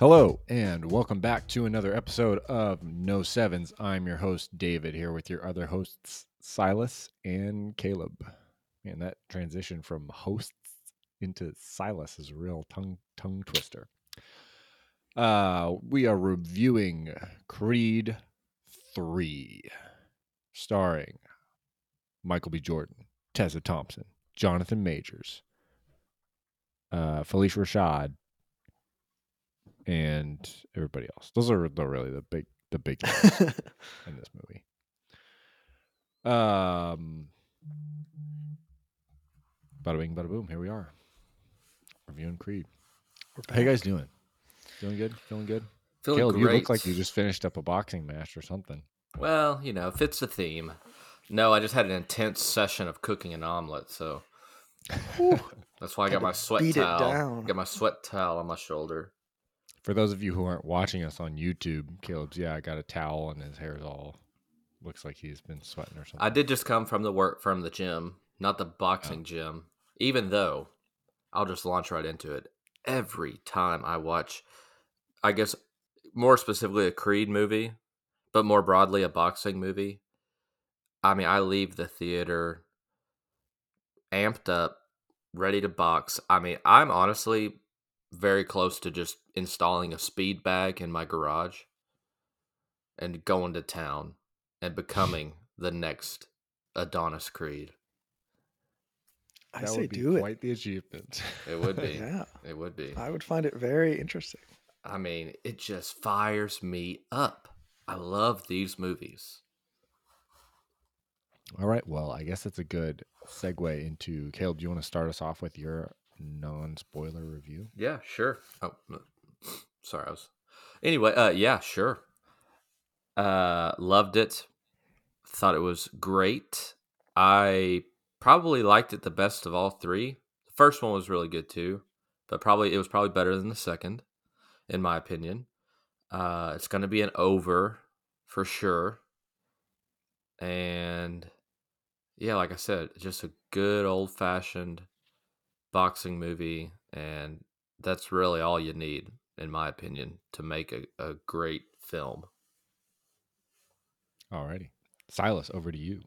Hello, and welcome back to another episode of No Sevens. I'm your host, David, here with your other hosts, Silas and Caleb. Man, that transition from hosts into Silas is a real tongue tongue twister. Uh, we are reviewing Creed 3, starring Michael B. Jordan, Tessa Thompson, Jonathan Majors, uh, Phylicia Rashad, and everybody else. Those are the really the big the big names in this movie. Um, bada bing, bada boom. Here we are, reviewing Creed. How you guys doing? Feeling good? Feeling good? Feeling Caleb, great. you look like you just finished up a boxing match or something. Well, you know, fits the theme. No, I just had an intense session of cooking an omelet, so that's why I got my sweat beat it towel. down. Got my sweat towel on my shoulder. For those of you who aren't watching us on YouTube, Caleb's yeah, I got a towel and his hair's all looks like he's been sweating or something. I did just come from the work from the gym, not the Oh. boxing gym. Even though I'll just launch right into it. Every time I watch, I guess more specifically a Creed movie, but more broadly a boxing movie. I mean, I leave the theater amped up, ready to box. I mean, I'm honestly very close to just installing a speed bag in my garage and going to town and becoming the next Adonis Creed. I that say would be do it. quite the achievement. It would be. Yeah, It would be. I would find it very interesting. I mean, it just fires me up. I love these movies. All right. Well, I guess that's a good segue into Caleb. Do you want to start us off with your non-spoiler review? Yeah, sure. Oh, sorry, I was. Anyway, uh, yeah, sure. Uh, loved it. Thought it was great. I probably liked it the best of all three. The first one was really good too, but probably it was probably better than the second, in my opinion. Uh, it's going to be an over for sure. And yeah, like I said, just a good old fashioned boxing movie, and that's really all you need, in my opinion, to make a, a great film. Alrighty. Silas, over to you.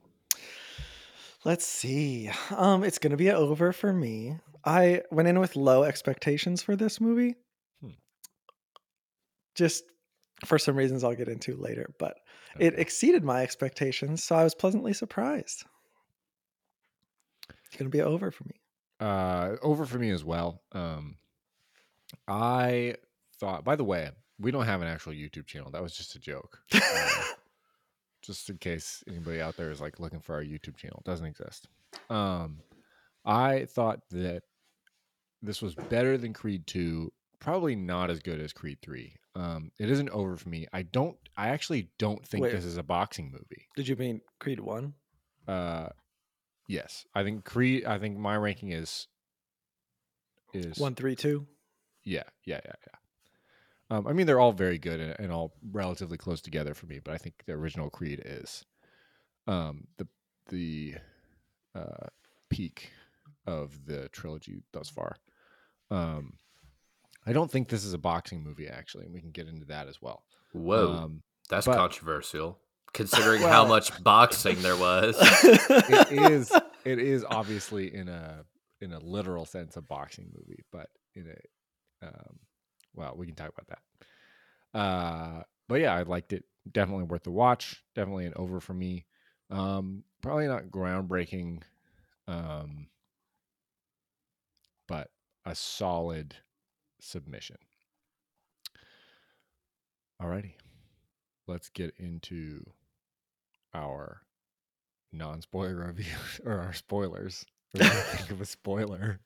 Let's see. Um, it's gonna be a over for me. I went in with low expectations for this movie. Hmm. Just for some reasons I'll get into later, but it exceeded my expectations, so I was pleasantly surprised. It's gonna be over for me. Uh, over for me as well. Um, I thought. By the way, we don't have an actual YouTube channel. That was just a joke. Uh, just in case anybody out there is like looking for our YouTube channel, it doesn't exist. Um, I thought that this was better than Creed Two. Probably not as good as Creed Three. Um, it isn't over for me. I don't. I actually don't think Wait. this is a boxing movie. Did you mean Creed One? Uh, yes, I think Creed. I think my ranking is is One, three, two? Yeah, yeah, yeah, yeah. Um, I mean, they're all very good and, and all relatively close together for me, but I think the original Creed is um, the the uh, peak of the trilogy thus far. Um, I don't think this is a boxing movie, actually, and we can get into that as well. Whoa, Um, that's but- controversial, considering how much boxing there was. it is it is obviously in a in a literal sense a boxing movie, but in a um, well, we can talk about that. Uh, but yeah, I liked it. Definitely worth the watch. Definitely an over for me. Um, probably not groundbreaking, um, but a solid submission. Alrighty, let's get into our non-spoiler review or our spoilers. We're think of a spoiler.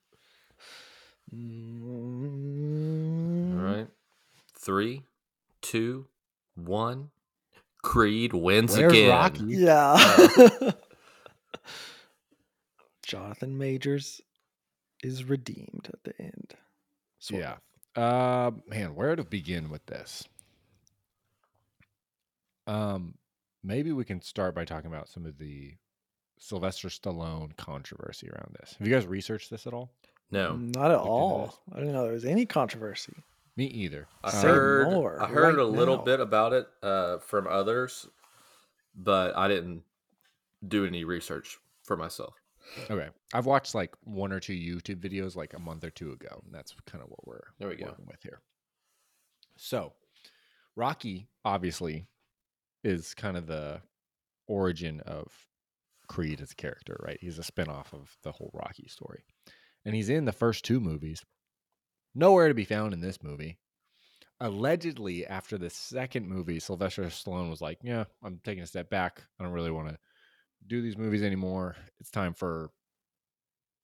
All right, three, two, one. Creed wins Where's again. Rocky? Yeah. Jonathan Majors is redeemed at the end. Sort Yeah. of. Uh, man, where to begin with this? Um, maybe we can start by talking about some of the Sylvester Stallone controversy around this. Have you guys researched this at all? No, Not at into all. I didn't know there was any controversy. Me either. I Say heard more I heard right a little now. bit about it uh, from others, but I didn't do any research for myself. Okay. I've watched like one or two YouTube videos like a month or two ago, and that's kind of what we're There we go. with here. So, Rocky obviously is kind of the origin of Creed as a character, right? He's a spinoff of the whole Rocky story. And he's in the first two movies. Nowhere to be found in this movie. Allegedly, after the second movie, Sylvester Stallone was like, Yeah, I'm taking a step back. I don't really want to do these movies anymore. It's time for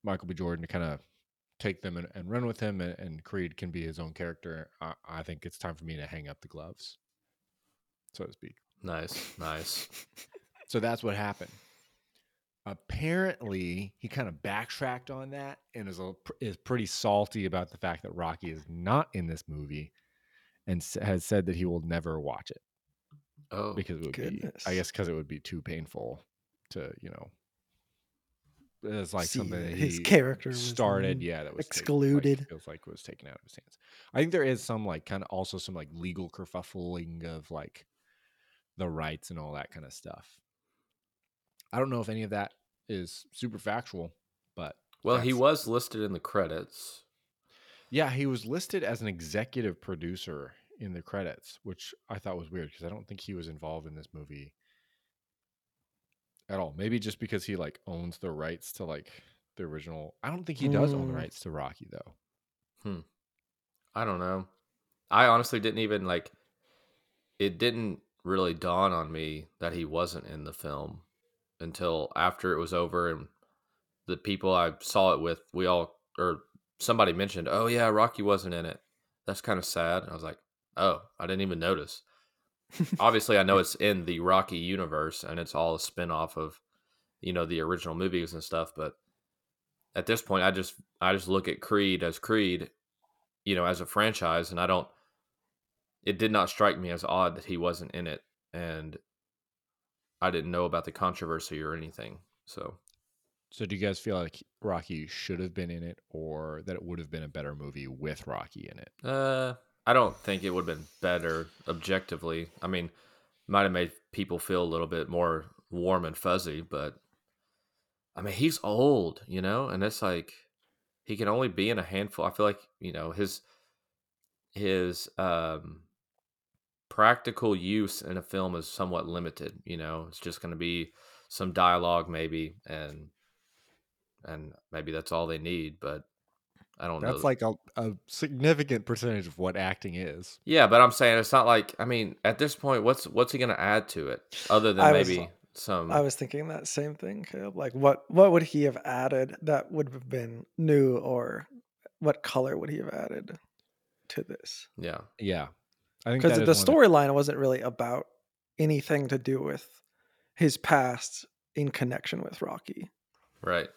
Michael B. Jordan to kind of take them and, and run with him, and, and Creed can be his own character. I, I think it's time for me to hang up the gloves, so to speak. Nice, nice. So that's what happened. Apparently, he kind of backtracked on that and is a, is pretty salty about the fact that Rocky is not in this movie, and has said that he will never watch it Oh, because it would be, I guess, because it would be too painful to, you know, it's like See something that his he character started. then Yeah, that was taken- like, excluded. feels like was taken out of his hands. I think there is some like kind of also some like legal kerfuffling of like the rights and all that kind of stuff. I don't know if any of that is super factual, but well, he was listed in the credits. yeah, he was listed as an executive producer in the credits, which I thought was weird because I don't think he was involved in this movie at all. Maybe just because he like owns the rights to like the original. I don't think he does own the Mm. rights to Rocky though. Hmm. I don't know. I honestly didn't even like. It didn't really dawn on me that he wasn't in the film until after it was over and the people I saw it with, we all or somebody mentioned, "Oh yeah, Rocky wasn't in it." That's kind of sad. I was like, "Oh, I didn't even notice." Obviously, I know it's in the Rocky universe and it's all a spin-off of you know the original movies and stuff, but at this point I just I just look at Creed as Creed, you know, as a franchise and I don't it did not strike me as odd that he wasn't in it and I didn't know about the controversy or anything. So, So do you guys feel like Rocky should have been in it or that it would have been a better movie with Rocky in it? uh I don't think it would have been better objectively. I mean, might have made people feel a little bit more warm and fuzzy, but I mean, he's old, you know, and it's like he can only be in a handful. I feel like, you know, his his um practical use in a film is somewhat limited, you know. It's just going to be some dialogue maybe and and maybe that's all they need, but I don't know. That's like a, a significant percentage of what acting is. Yeah, but I'm saying it's not like I mean, at this point, what's what's he gonna add to it other than I was- maybe some? I was thinking that same thing, Caleb. Like, what what would he have added that would have been new, or what color would he have added to this? yeah, Yeah. I think Because the storyline wasn't really about anything to do with his past in connection with Rocky. right.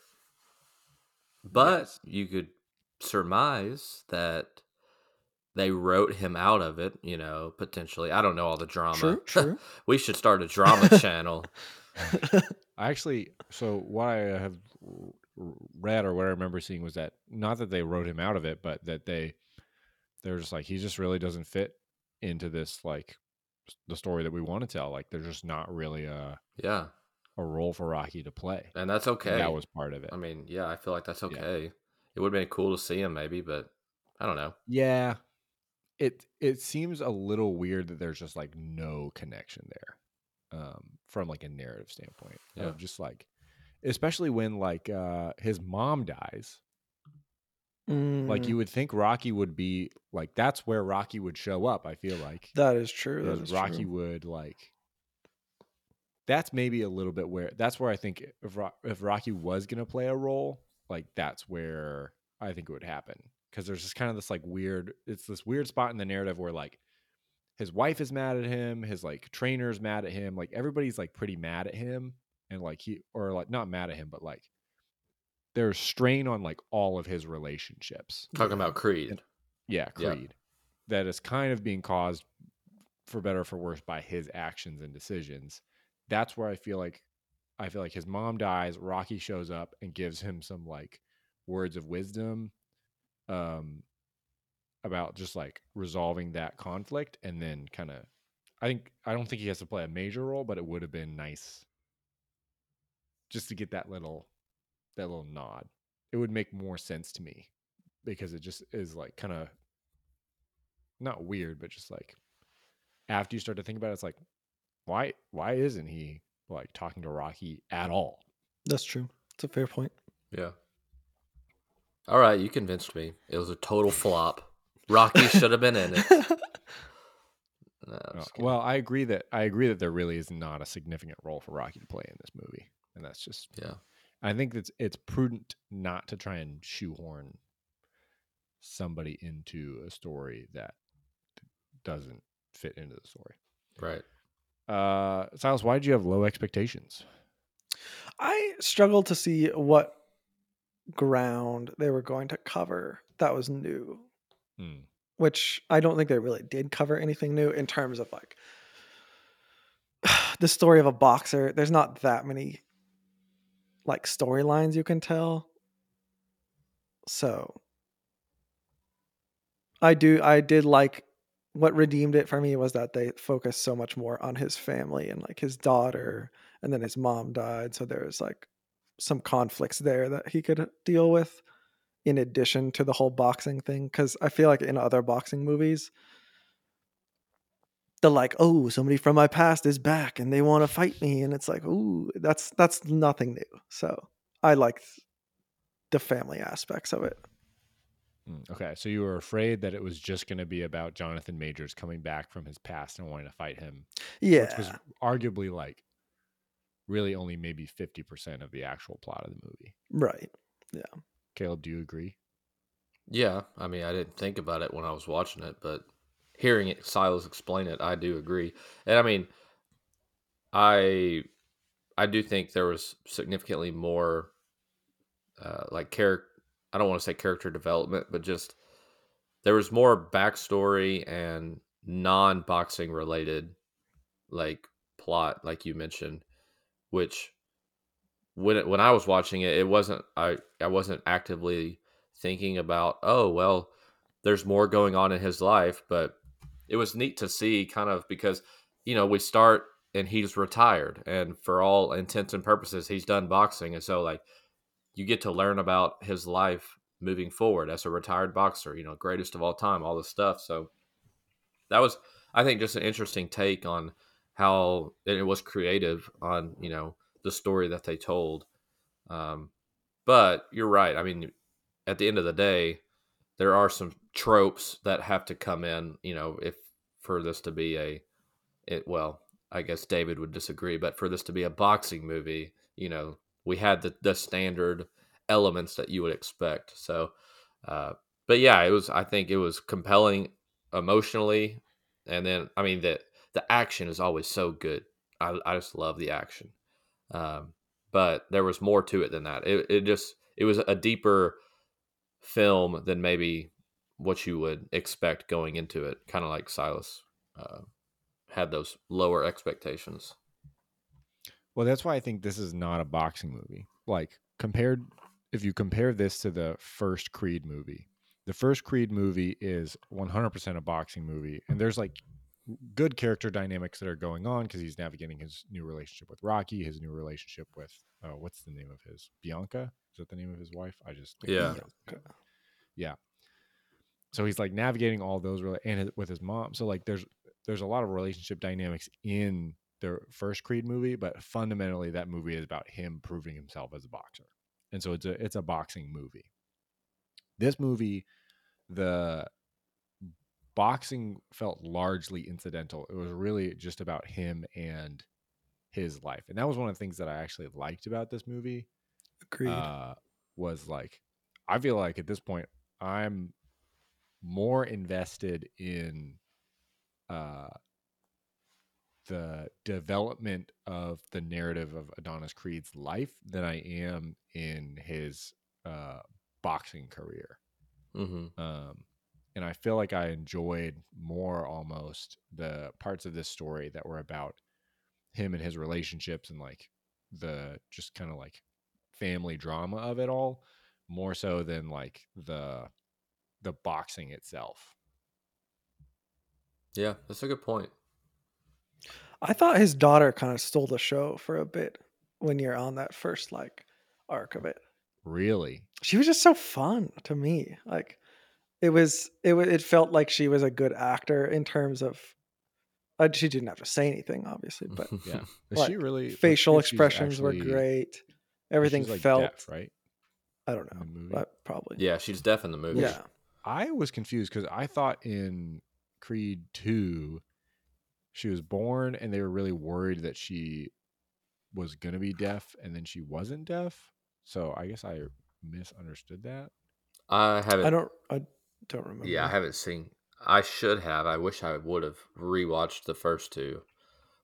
But you could surmise that they wrote him out of it. You know, potentially. I don't know all the drama. True, true. we should start a drama channel. I actually, so what I have read or what I remember seeing was that not that they wrote him out of it, but that they they're just like he just really doesn't fit into this like the story that we want to tell. Like there's just not really a Yeah, a role for Rocky to play. and that's And okay. That was part of it. I mean, yeah, I feel like that's Yeah. okay. It would have been cool to see him maybe, but I don't know. Yeah. It it seems a little weird that there's just like no connection there. Um from like a narrative standpoint. Yeah. Just like especially when like uh his mom dies. Like Mm, you would think Rocky would be like that's where Rocky would show up, I feel like. that is true. That is Rocky true. would like that's maybe a little bit where that's where I think if if Rocky was gonna play a role, like that's where I think it would happen. Because there's just kind of this like weird, it's this weird spot in the narrative where like his wife is mad at him, his like trainer's mad at him, like everybody's like pretty mad at him, and like he or like not mad at him, but like there's strain on like all of his relationships. Talking about Creed. Yeah, Yeah. Creed. That is kind of being caused for better or for worse by his actions and decisions. That's where I feel like I feel like his mom dies, Rocky shows up and gives him some like words of wisdom. Um about just like resolving that conflict and then kind of I think I don't think he has to play a major role, but it would have been nice just to get that little that little nod. It would make more sense to me because it just is like kind of not weird, but just like after you start to think about it, it's like why why isn't he like talking to Rocky at all? That's true. It's a fair point. Yeah. All right, you convinced me. It was a total flop. Rocky should have been in it. No, I'm Uh, just kidding. well, I agree that I agree that there really is not a significant role for Rocky to play in this movie, and that's just yeah, I think it's it's prudent not to try and shoehorn somebody into a story that doesn't fit into the story. right. Uh, Silas, why did you have low expectations? I struggled to see what ground they were going to cover that was new, Hmm. which I don't think they really did cover anything new in terms of like the story of a boxer. There's not that many like storylines you can tell. So I do I did like what redeemed it for me was that they focused so much more on his family and like his daughter and then his mom died so there was like some conflicts there that he could deal with in addition to the whole boxing thing cuz I feel like in other boxing movies they're like oh somebody from my past is back and they want to fight me and it's like ooh that's that's nothing new so I liked the family aspects of it Mm, Okay, so you were afraid that it was just going to be about Jonathan Majors coming back from his past and wanting to fight him, yeah which was arguably like really only maybe fifty percent of the actual plot of the movie. right Yeah. Caleb, do you agree? Yeah, I mean, I didn't think about it when I was watching it, but hearing it, Silas explain it, I do agree. And I mean, I I do think there was significantly more uh, like character. I don't want to say character development, but just there was more backstory and non-boxing related like plot, like you mentioned, which when it, when I was watching it, it wasn't I I wasn't actively thinking about oh well, there's more going on in his life, but it was neat to see kind of because you know we start and he's retired and for all intents and purposes he's done boxing and so like you get to learn about his life moving forward as a retired boxer you know greatest of all time all this stuff so that was i think just an interesting take on how and it was creative on you know the story that they told um, but you're right i mean at the end of the day there are some tropes that have to come in you know if for this to be a it well i guess david would disagree but for this to be a boxing movie you know we had the, the standard elements that you would expect. So uh, but yeah it was i think it was compelling emotionally. And then i mean the the action is always so good. I, I just love the action. Um, but there was more to it than that. It, it just it was a deeper film than maybe what you would expect going into it kind of like silas uh, had those lower expectations Well, that's why I think this is not a boxing movie. Like compared if you compare this to the first Creed movie, the first Creed movie is 100% a boxing movie and there's like good character dynamics that are going on because he's navigating his new relationship with Rocky, his new relationship with uh, what's the name of his Bianca? Is that the name of his wife? I just Yeah. yeah. So he's like navigating all those rela- and his- with his mom. So like there's there's a lot of relationship dynamics in the first Creed movie, but fundamentally that movie is about him proving himself as a boxer. And so it's a it's a boxing movie. This movie, the boxing felt largely incidental. It was really just about him and his life. And that was one of the things that I actually liked about this movie agreed uh, was like I feel like at this point I'm more invested in uh, the development of the narrative of Adonis Creed's life than I am in his uh, boxing career. hmm Um, and I feel like I enjoyed more almost the parts of this story that were about him and his relationships and like the just kind of like family drama of it all more so than like the the boxing itself. Yeah, that's a good point. I thought his daughter kind of stole the show for a bit when you're on that first like arc of it. Really? She was just so fun to me. Like it was it wa- it felt like she was a good actor in terms of uh, she didn't have to say anything obviously, but Yeah. Like, she really facial see if she's expressions were great. Everything like, felt deaf, right. I don't know, but probably. yeah, she's deaf in the movie. Yeah. I was confused because I thought in Creed 2, she was born and they were really worried that she was going to be deaf and then she wasn't deaf. So I guess I misunderstood that. I haven't. I don't I don't remember. Yeah, I haven't seen. I should have. I wish I would have rewatched the first two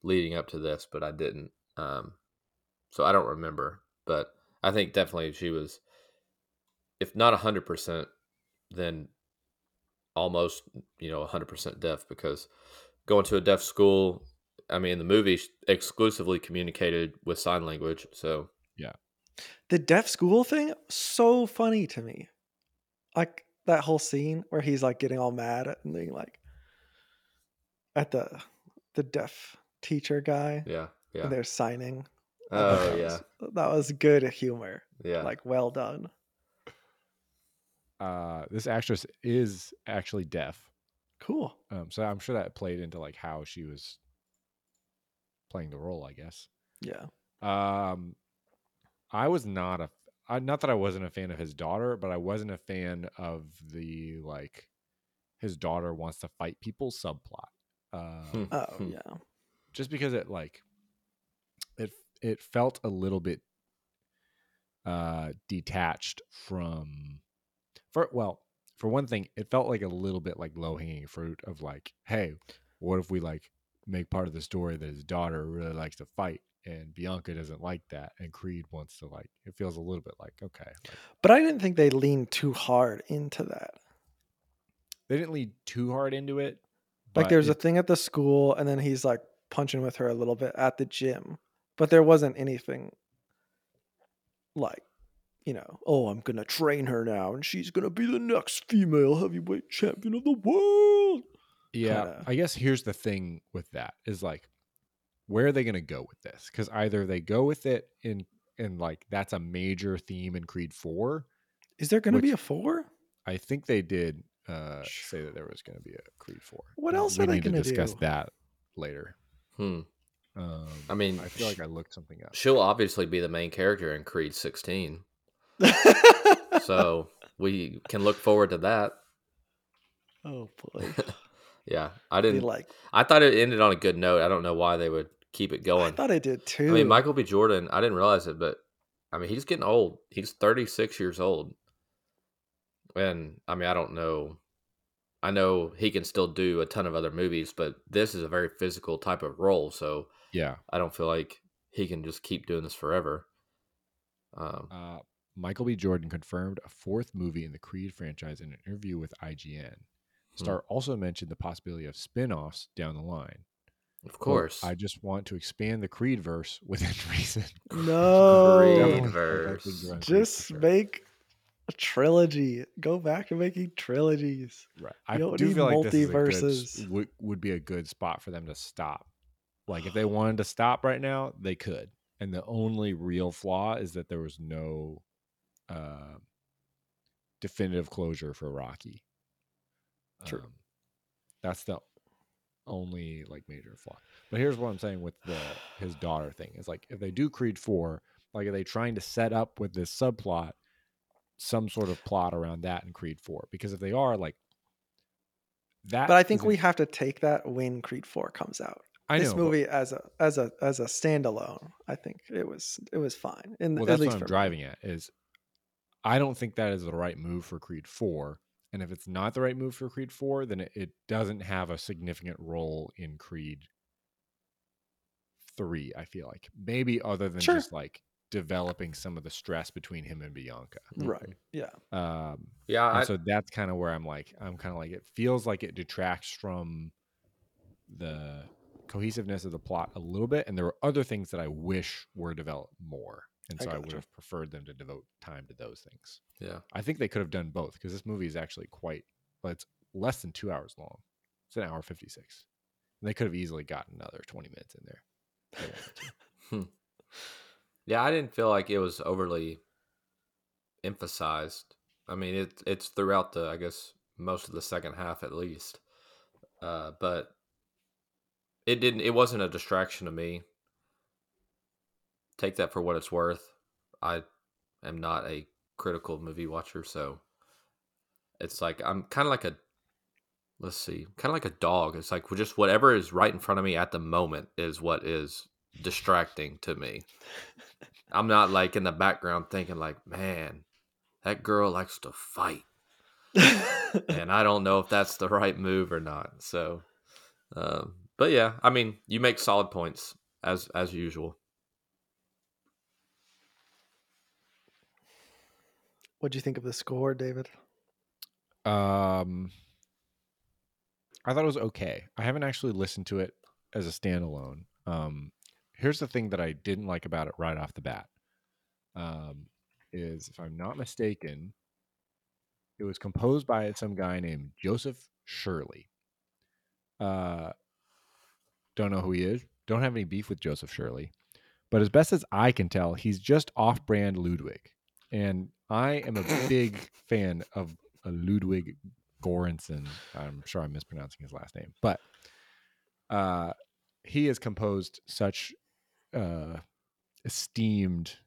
leading up to this, but I didn't. Um, so I don't remember. But I think definitely she was, if not hundred percent, then almost you know hundred percent deaf because going to a deaf school. I mean, the movie exclusively communicated with sign language, so yeah. The deaf school thing so funny to me. Like that whole scene where he's like getting all mad and being like at the the deaf teacher guy yeah, yeah. and they're signing. Oh that yeah, was- that was good humor. yeah. Like well done. Uh, this actress is actually deaf. Cool. Um, so I'm sure that played into like how she was playing the role, I guess. Yeah. Um, I was not a, I, not that I wasn't a fan of his daughter, but I wasn't a fan of the like, his daughter wants to fight people subplot. Uh, Hmm. Oh Hmm. yeah. just because it like, it it felt a little bit uh detached from, for well, for one thing, it felt like a little bit like low hanging fruit of like, hey, what if we like make part of the story that his daughter really likes to fight and Bianca doesn't like that and Creed wants to like it feels a little bit like okay like, But I didn't think they leaned too hard into that. they didn't lean too hard into it Like there's a thing at the school and then he's like punching with her a little bit at the gym. But there wasn't anything like, you know, oh, I'm going to train her now and she's going to be the next female heavyweight champion of the world. yeah kinda- I guess here's the thing with that is like where are they going to go with this cuz either they go with it in in like that's a major theme in Creed 4 Is there going to be a 4? I think they did uh say that there was going to be a Creed 4 What else we are they gonna discuss do? that later Hmm. um I mean, I feel like I looked something up She'll obviously be the main character in Creed 16. So we can look forward to that. oh boy. Yeah. I didn't like I thought it ended on a good note. I don't know why they would keep it going. I thought it did too. I mean, Michael B. Jordan, I didn't realize it, but I mean, he's getting old. He's 36 years old. And I mean, I don't know. I know he can still do a ton of other movies, but this is a very physical type of role. So yeah I don't feel like he can just keep doing this forever. Um, Uh, Michael B. Jordan confirmed a fourth movie in the Creed franchise in an interview with IGN. Hmm. Star also mentioned the possibility of spin offs down the line. of Quote, course. I just want to expand the Creed verse within reason. no. Creed Definitely verse. things around Creed for Just sure. make a trilogy. Go back to making trilogies. Right. I don't do need feel like this is a good, multiverses. would, would be a good spot for them to stop. Like if they wanted to stop right now, they could. And the only real flaw is that there was no uh, definitive closure for Rocky. True. Um, that's the only like major flaw. But here's what I'm saying with the his daughter thing. Is like if they do Creed 4, like are they trying to set up with this subplot some sort of plot around that in Creed 4? Because if they are like that But I think is a- we have to take that when Creed 4 comes out. I this know, but- movie as a as a as a standalone, I think it was it was fine. And well, at that's what I'm for me. driving at is I don't think that is the right move for Creed 4. And if it's not the right move for Creed 4, then it, it doesn't have a significant role in Creed 3, I feel like. Maybe other than Sure. just like developing some of the stress between him and Bianca. Right. Yeah. Um, yeah. and I, so that's kind of where I'm like, I'm kind of like, it feels like it detracts from the cohesiveness of the plot a little bit. And there were other things that I wish were developed more. And I so I, would gotcha. have preferred them to devote time to those things. Yeah. I think they could have done both because this movie is actually quite, but it's less than two hours long. It's an hour fifty six. They could have easily gotten another twenty minutes in there. if they wanted to. Yeah, I didn't feel like it was overly emphasized. I mean, it it's throughout the I guess most of the second half at least. Uh, but it didn't it wasn't a distraction to me. Take that for what it's worth. I am not a critical movie watcher, so it's like I'm kind of like a let's see, kind of like a dog. It's like just whatever is right in front of me at the moment is what is distracting to me. I'm not like in the background thinking like, man, that girl likes to fight, and I don't know if that's the right move or not. So, um, but yeah, I mean, you make solid points as as usual. What'd you think of the score, David? Um, I thought it was okay. I haven't actually listened to it as a standalone. Um, here's the thing that I didn't like about it right off the bat. Um, is if I'm not mistaken, it was composed by some guy named Joseph Shirley. Uh, don't know who he is. Don't have any beef with Joseph Shirley, but as best as I can tell, he's just off-brand Ludwig, and I am a big fan of a Ludwig Göransson. I'm sure I'm mispronouncing his last name, but uh, he has composed such uh, esteemed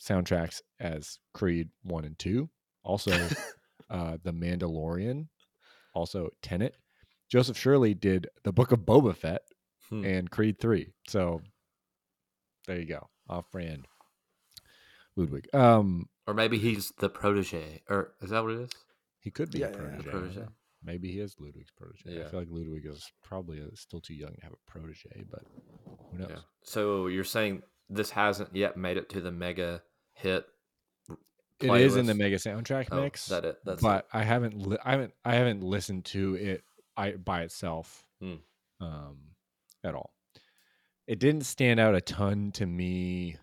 soundtracks as Creed One and Two, also uh, The Mandalorian, also Tenet. Joseph Shirley did the Book of Boba Fett Hmm. and Creed Three. So there you go, off brand. Ludwig. Um, Or maybe he's the protege, or is that what it is? he could be Yeah, a yeah, yeah. protege. Protege. Maybe he is Ludwig's protege. I feel like Ludwig is probably uh still too young to have a protege, but who knows? Yeah. So you're saying this hasn't yet made it to the mega hit? It is in the mega soundtrack Oh, mix, that it. That's but I haven't li- I haven't I haven't listened to it I by itself Hmm. um at all. It didn't stand out a ton to me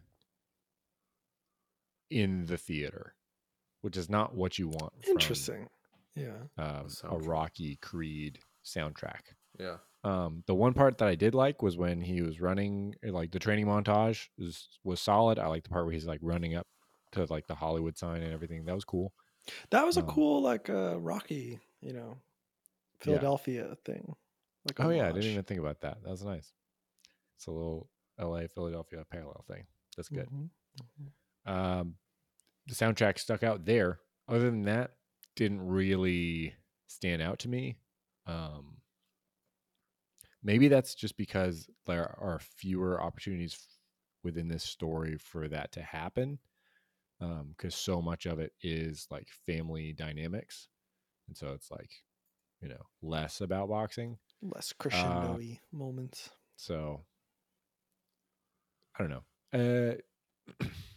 in the theater, which is not what you want. from, Interesting. Yeah. um, a Rocky Creed soundtrack. yeah. Um, the one part that I did like was when he was running, eh, like the training montage was was solid. I like the part where he's like running up to like the Hollywood sign and everything. That was cool. That was a Um, cool, like, uh, Rocky, you know, Philadelphia thing. Like Oh yeah, I didn't even think about that. That was nice. It's a little L.A. Philadelphia parallel thing. That's good. Mhm. Um, the soundtrack stuck out there. Other than that, didn't really stand out to me. Um, maybe that's just because there are fewer opportunities within this story for that to happen. Because so much of it is like family dynamics, and so it's like, you know, less about boxing. Less crescendo-y moments. So I don't know. Uh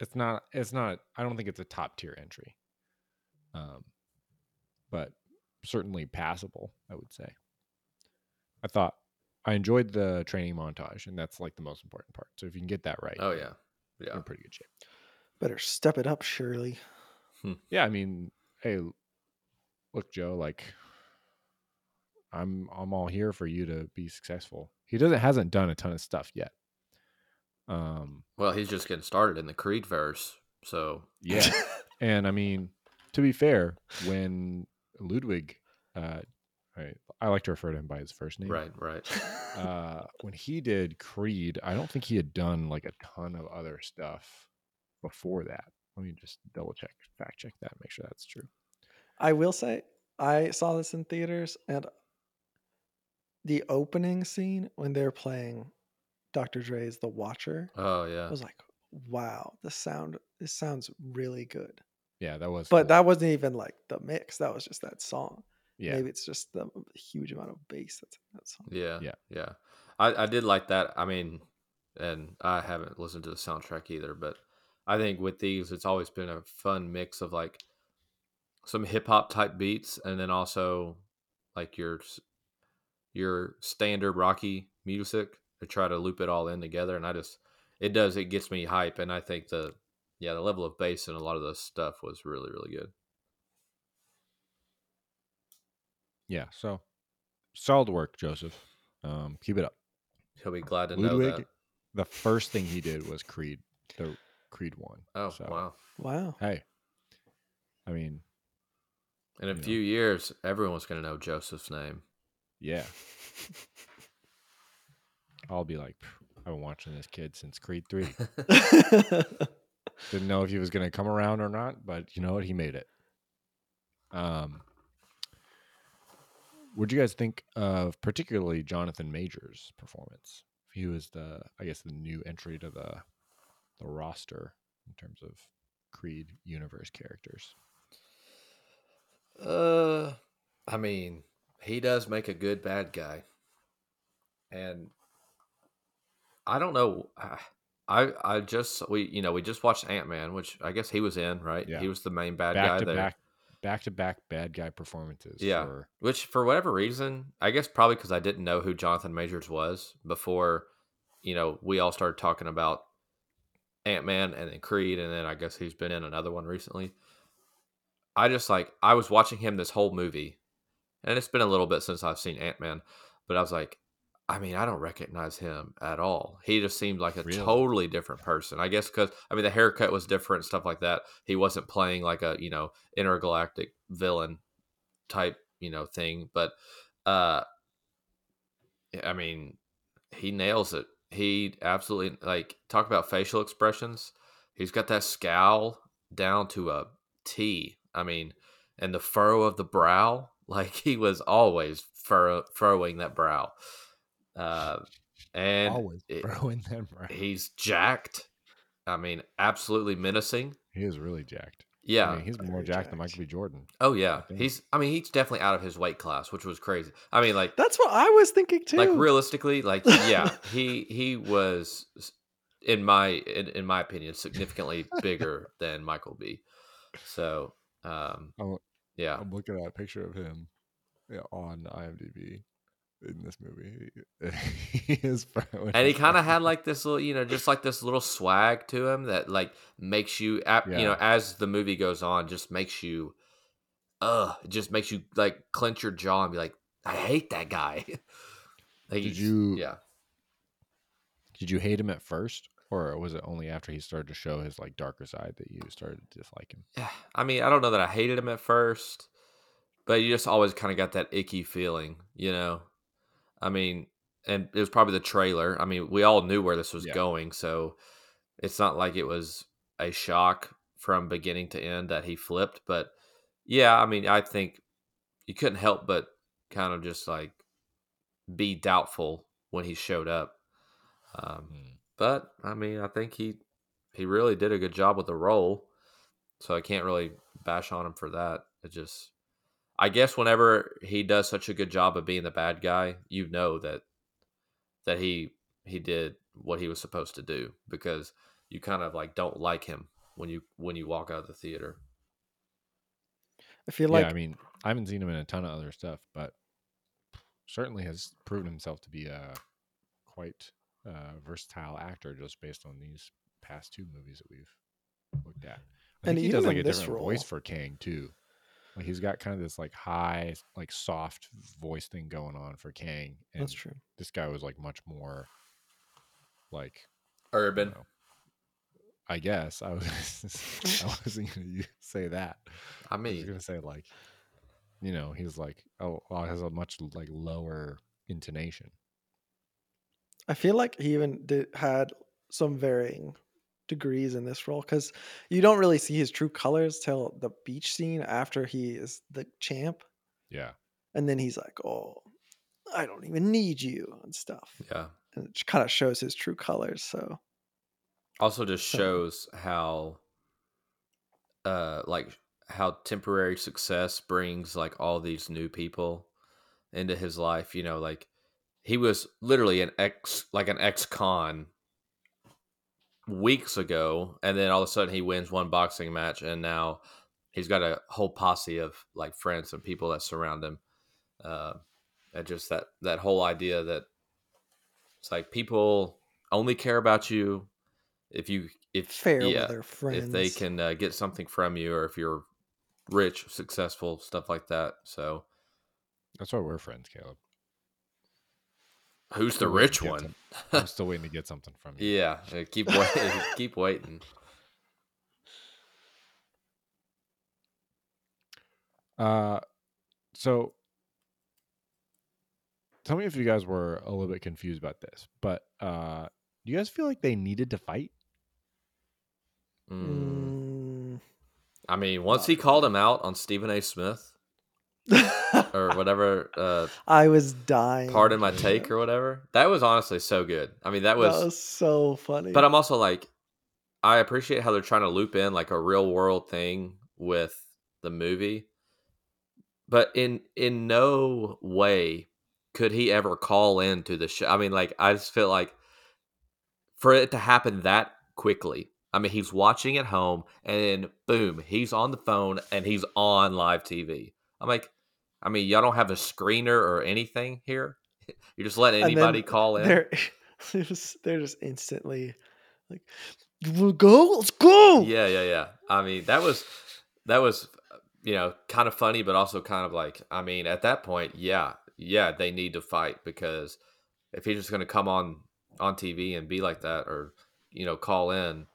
it's not it's not I don't think it's a top tier entry. Um but certainly passable, I would say. I thought I enjoyed the training montage and that's like the most important part. So if you can get that right, Oh then yeah. you're Yeah. in pretty good shape. Better step it up, Shirley. Yeah, I mean, hey, look, Joe, like I'm I'm all here for you to be successful. He doesn't hasn't done a ton of stuff yet. Um, Well, he's just getting started in the Creed verse, so yeah, and I mean, to be fair, when Ludwig, uh, I, I like to refer to him by his first name, right, right. Uh, when he did Creed, I don't think he had done like a ton of other stuff before that. Let me just double check, fact check that, make sure that's true. I will say I saw this in theaters and the opening scene when they're playing Dr. Dre's The Watcher, Oh yeah. I was like, wow, the sound this sounds really good. Yeah, that was. But cool. that wasn't even like the mix. That was just that song. yeah, Maybe it's just the huge amount of bass that's in that song. Yeah, Yeah. yeah. I, I did like that. I mean, and I haven't listened to the soundtrack either, but I think with these, it's always been a fun mix of like some hip hop type beats, and then also like your your standard Rocky music to try to loop it all in together. And I just it does. It gets me hype, and I think the yeah the level of bass and a lot of the stuff was really really good. Yeah. So solid work, Joseph. Um, keep it up. He'll be glad to know that. the first thing he did was Creed, the Creed one. Oh so, wow! Wow. Hey, I mean, In a you know. few years, everyone's going to know Joseph's name. yeah. I'll be like, I've been watching this kid since Creed three. Didn't know if he was going to come around or not, but you know what? He made it. Um, what do you guys think of particularly Jonathan Majors' performance? He was the, I guess, the new entry to the the roster in terms of Creed universe characters. Uh, I mean, he does make a good bad guy, and I don't know. I I, I just we you know we just watched Ant Man, which I guess he was in right. Yeah. He was the main bad back guy to there. back, back to back bad guy performances. Yeah. for- Which, for whatever reason, I guess probably because I didn't know who Jonathan Majors was before, you know, we all started talking about Ant Man and then Creed, and then I guess he's been in another one recently. I just like, I was watching him this whole movie, and it's been a little bit since I've seen Ant Man, but I was like, I mean, I don't recognize him at all. He just seemed like a Really? totally different person. I guess because, I mean, the haircut was different, stuff like that. He wasn't playing like a, you know, intergalactic villain type you know thing but uh i mean he nails it he absolutely like talk about facial expressions he's got that scowl down to a t i mean and the furrow of the brow like he was always furrow, furrowing that brow uh and always it- them right. he's jacked i mean absolutely menacing He is really jacked. yeah I mean, he's more very jacked than. Michael B. Jordan. Oh yeah, think. he's. I mean, he's definitely out of his weight class, which was crazy. I mean, like, That's what I was thinking too. like realistically, like, yeah, he he was, in my in, in my opinion, significantly bigger than Michael B. So, um, Oh, yeah, I'm looking at a picture of him yeah, on IMDb in this movie. he is, and he kind of had like this little, you know, just like this little swag to him that like makes you, ap- you know, as the movie goes on, just makes you, uh, it just makes you like clench your jaw and be like, I hate that guy. Like, Did you- Yeah. Did you hate him at first, or was it only after he started to show his like darker side that you started to dislike him? Yeah, I mean, I don't know that I hated him at first, but you just always kind of got that icky feeling, you know. I mean, and it was probably the trailer. I mean, we all knew where this was Yeah. going, so it's not like it was a shock from beginning to end that he flipped. But yeah, I mean, I think you couldn't help but kind of just like be doubtful when he showed up. Um, but I mean, I think he he really did a good job with the role, so I can't really bash on him for that. It just, I guess, whenever he does such a good job of being the bad guy, you know that that he he did what he was supposed to do because you kind of like don't like him when you when you walk out of the theater. I feel like yeah, I mean, I haven't seen him in a ton of other stuff, but certainly has proven himself to be a quite uh, versatile actor just based on these past two movies that we've looked at. I And think he does like a in this different voice for Kang too. Like he's got kind of this like high, like soft voice thing going on for Kang, and that's true. this guy was like much more like Urban. know. I guess I was I wasn't gonna say that. I mean, I was mean, gonna say like, you know, he's like oh, well, has a much like lower intonation. I feel like he even did had some varying degrees in this role because you don't really see his true colors till the beach scene after he is the champ, Yeah, and then he's like, "Oh, I don't even need you" and stuff, yeah. and it kind of shows his true colors. So also just So- shows how uh like how temporary success brings like all these new people into his life you know like he was literally an ex like an ex-con weeks ago and then all of a sudden he wins one boxing match and now he's got a whole posse of like friends and people that surround him uh and just that that whole idea that it's like people only care about you if you if fair yeah with their friends. if they can uh, get something from you or if you're rich, successful, stuff like that. So That's why we're friends, Caleb. Who's the rich one? some- I'm still waiting to get something from you. yeah, uh, keep waiting. keep waiting. Uh, so tell me if you guys were a little bit confused about this, but uh, do you guys feel like they needed to fight? Mm. Mm. I mean, once he called him out on Stephen A. Smith or whatever, uh, I was dying. pardon my take or whatever, that was honestly so good. I mean, that That was, was so funny. but I'm also like, I appreciate how they're trying to loop in like a real world thing with the movie, but in in no way could he ever call into the show. I mean, like, I just feel like for it to happen that quickly. I mean, he's watching at home, and then boom, he's on the phone and he's on live TV. I'm like, I mean, y'all don't have a screener or anything here. You just let anybody call in. they're they're just instantly like, "You wanna go? Let's go!" Yeah, yeah, yeah. I mean, that was that was you know kind of funny, but also kind of like, I mean, at that point, yeah, yeah, they need to fight because if he's just going to come on on TV and be like that, or you know, call in,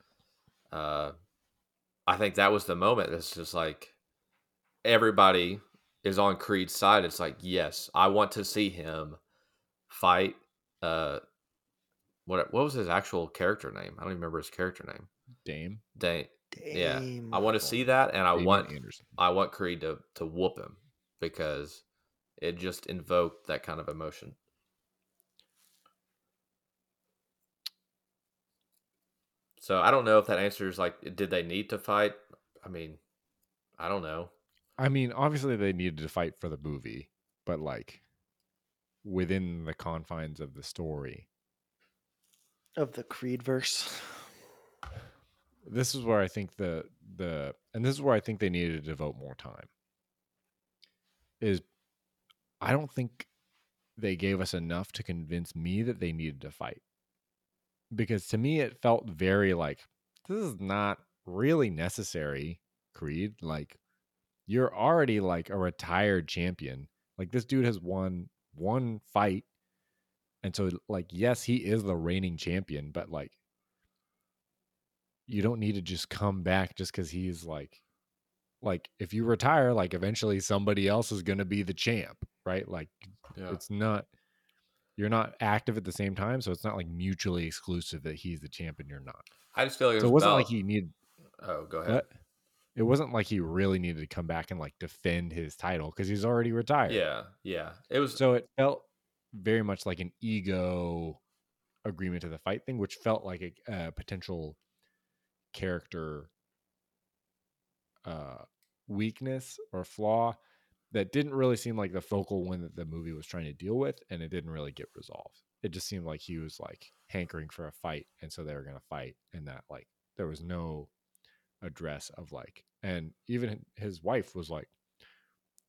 uh, I think that was the moment. It's just like everybody is on Creed's side. It's like, yes, I want to see him fight. Uh, what what was his actual character name? I don't even remember his character name. Dame. Dang. Yeah, I want to see that, and I Damian want Anderson. I want Creed to to whoop him because it just invoked that kind of emotion. So I don't know if that answers like, did they need to fight? I mean, I don't know. I mean, obviously they needed to fight for the movie, but like within the confines of the story, of the Creed verse. this is where I think the the and this is where I think they needed to devote more time. Is I don't think they gave us enough to convince me that they needed to fight. Because to me it felt very like this is not really necessary, Creed. Like you're already like a retired champion. Like this dude has won one fight. And so like yes, he is the reigning champion, but like you don't need to just come back just because he's like like if you retire like eventually somebody else is going to be the champ right like Yeah. it's not you're not active at the same time so it's not like mutually exclusive that he's the champ and you're not I just feel like it so it was wasn't like he needed Oh, go ahead. what it wasn't like he really needed to come back and like defend his title because he's already retired Yeah, yeah. It was so it felt very much like an ego agreement to the fight thing which felt like a, a potential character uh weakness or flaw that didn't really seem like the focal one that the movie was trying to deal with and it didn't really get resolved it just seemed like he was like hankering for a fight and so they were going to fight and that like there was no address of like and even his wife was like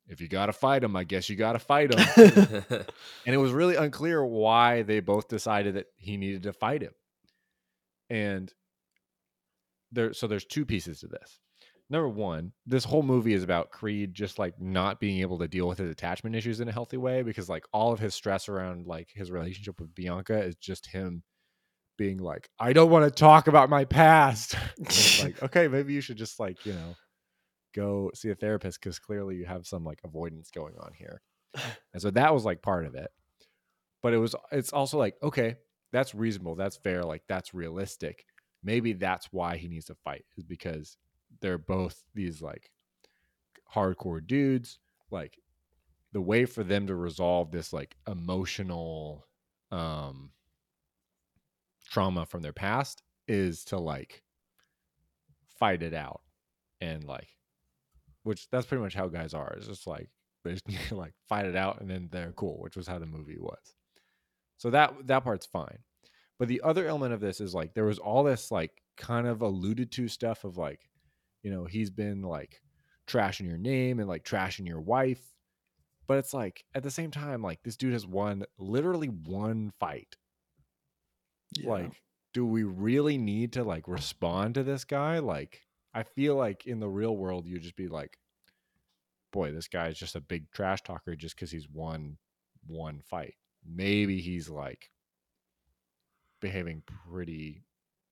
if you got to fight him i guess you got to fight him and it was really unclear why they both decided that he needed to fight him. And there so there's two pieces to this. Number one this whole movie is about creed just like not being able to deal with his attachment issues in a healthy way because like all of his stress around like his relationship with bianca is just him being like i don't want to talk about my past. Like okay maybe you should just like you know go see a therapist because clearly you have some like avoidance going on here. And so that was like part of it. But it was it's also like okay that's reasonable that's fair like that's realistic. Maybe that's why he needs to fight is because they're both these like hardcore dudes. Like the way for them to resolve this like emotional um trauma from their past is to like fight it out and like which that's pretty much how guys are. It's just like they just like fight it out and then they're cool which was how the movie was. So that that part's fine. But the other element of this is like there was all this like kind of alluded to stuff of like you know he's been like trashing your name and like trashing your wife. But it's like at the same time like this dude has won literally one fight Yeah. like do we really need to like respond to this guy? Like, I feel like in the real world, you'd just be like, boy, this guy is just a big trash talker just because he's won one fight. Maybe he's like behaving pretty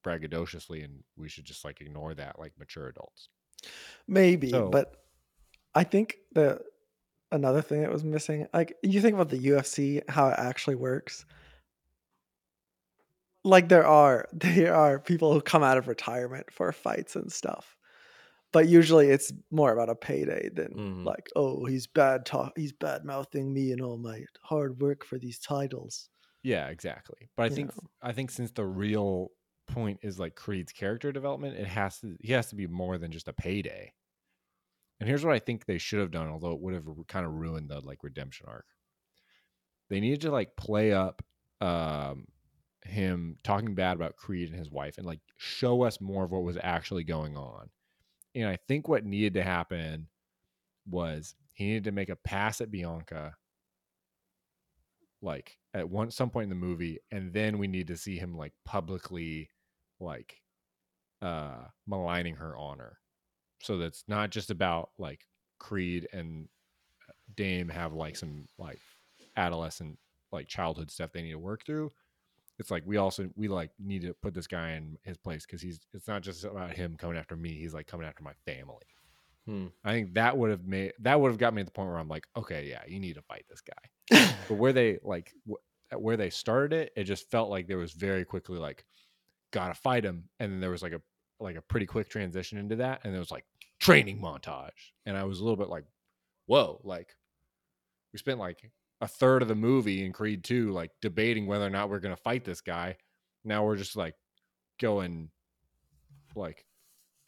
braggadociously and we should just like ignore that like mature adults. Maybe, So- but I think the another thing that was missing, like you think about the UFC, how it actually works. Like there are there are people who come out of retirement for fights and stuff. But usually it's more about a payday than Mhm. like, oh, he's bad talk he's bad mouthing me and all my hard work for these titles. Yeah, exactly. But I You think know. I think since the real point is like Creed's character development, it has to he has to be more than just a payday. And here's what I think they should have done, although it would have kind of ruined the like redemption arc. They needed to like play up um him talking bad about Creed and his wife and like show us more of what was actually going on. And I think what needed to happen was he needed to make a pass at Bianca like at one some point in the movie and then we need to see him like publicly like uh maligning her honor so that's not just about like creed and uh, dame have like some like adolescent like childhood stuff they need to work through it's like we also we like need to put this guy in his place because he's it's not just about him coming after me he's like coming after my family Hmm. i think that would have made that would have got me to the point where i'm like okay yeah you need to fight this guy but where they like wh- where they started it it just felt like there was very quickly like gotta fight him and then there was like a like a pretty quick transition into that and it was like training montage and i was a little bit like whoa like we spent like a third of the movie in creed 2 like debating whether or not we're gonna fight this guy now we're just like going like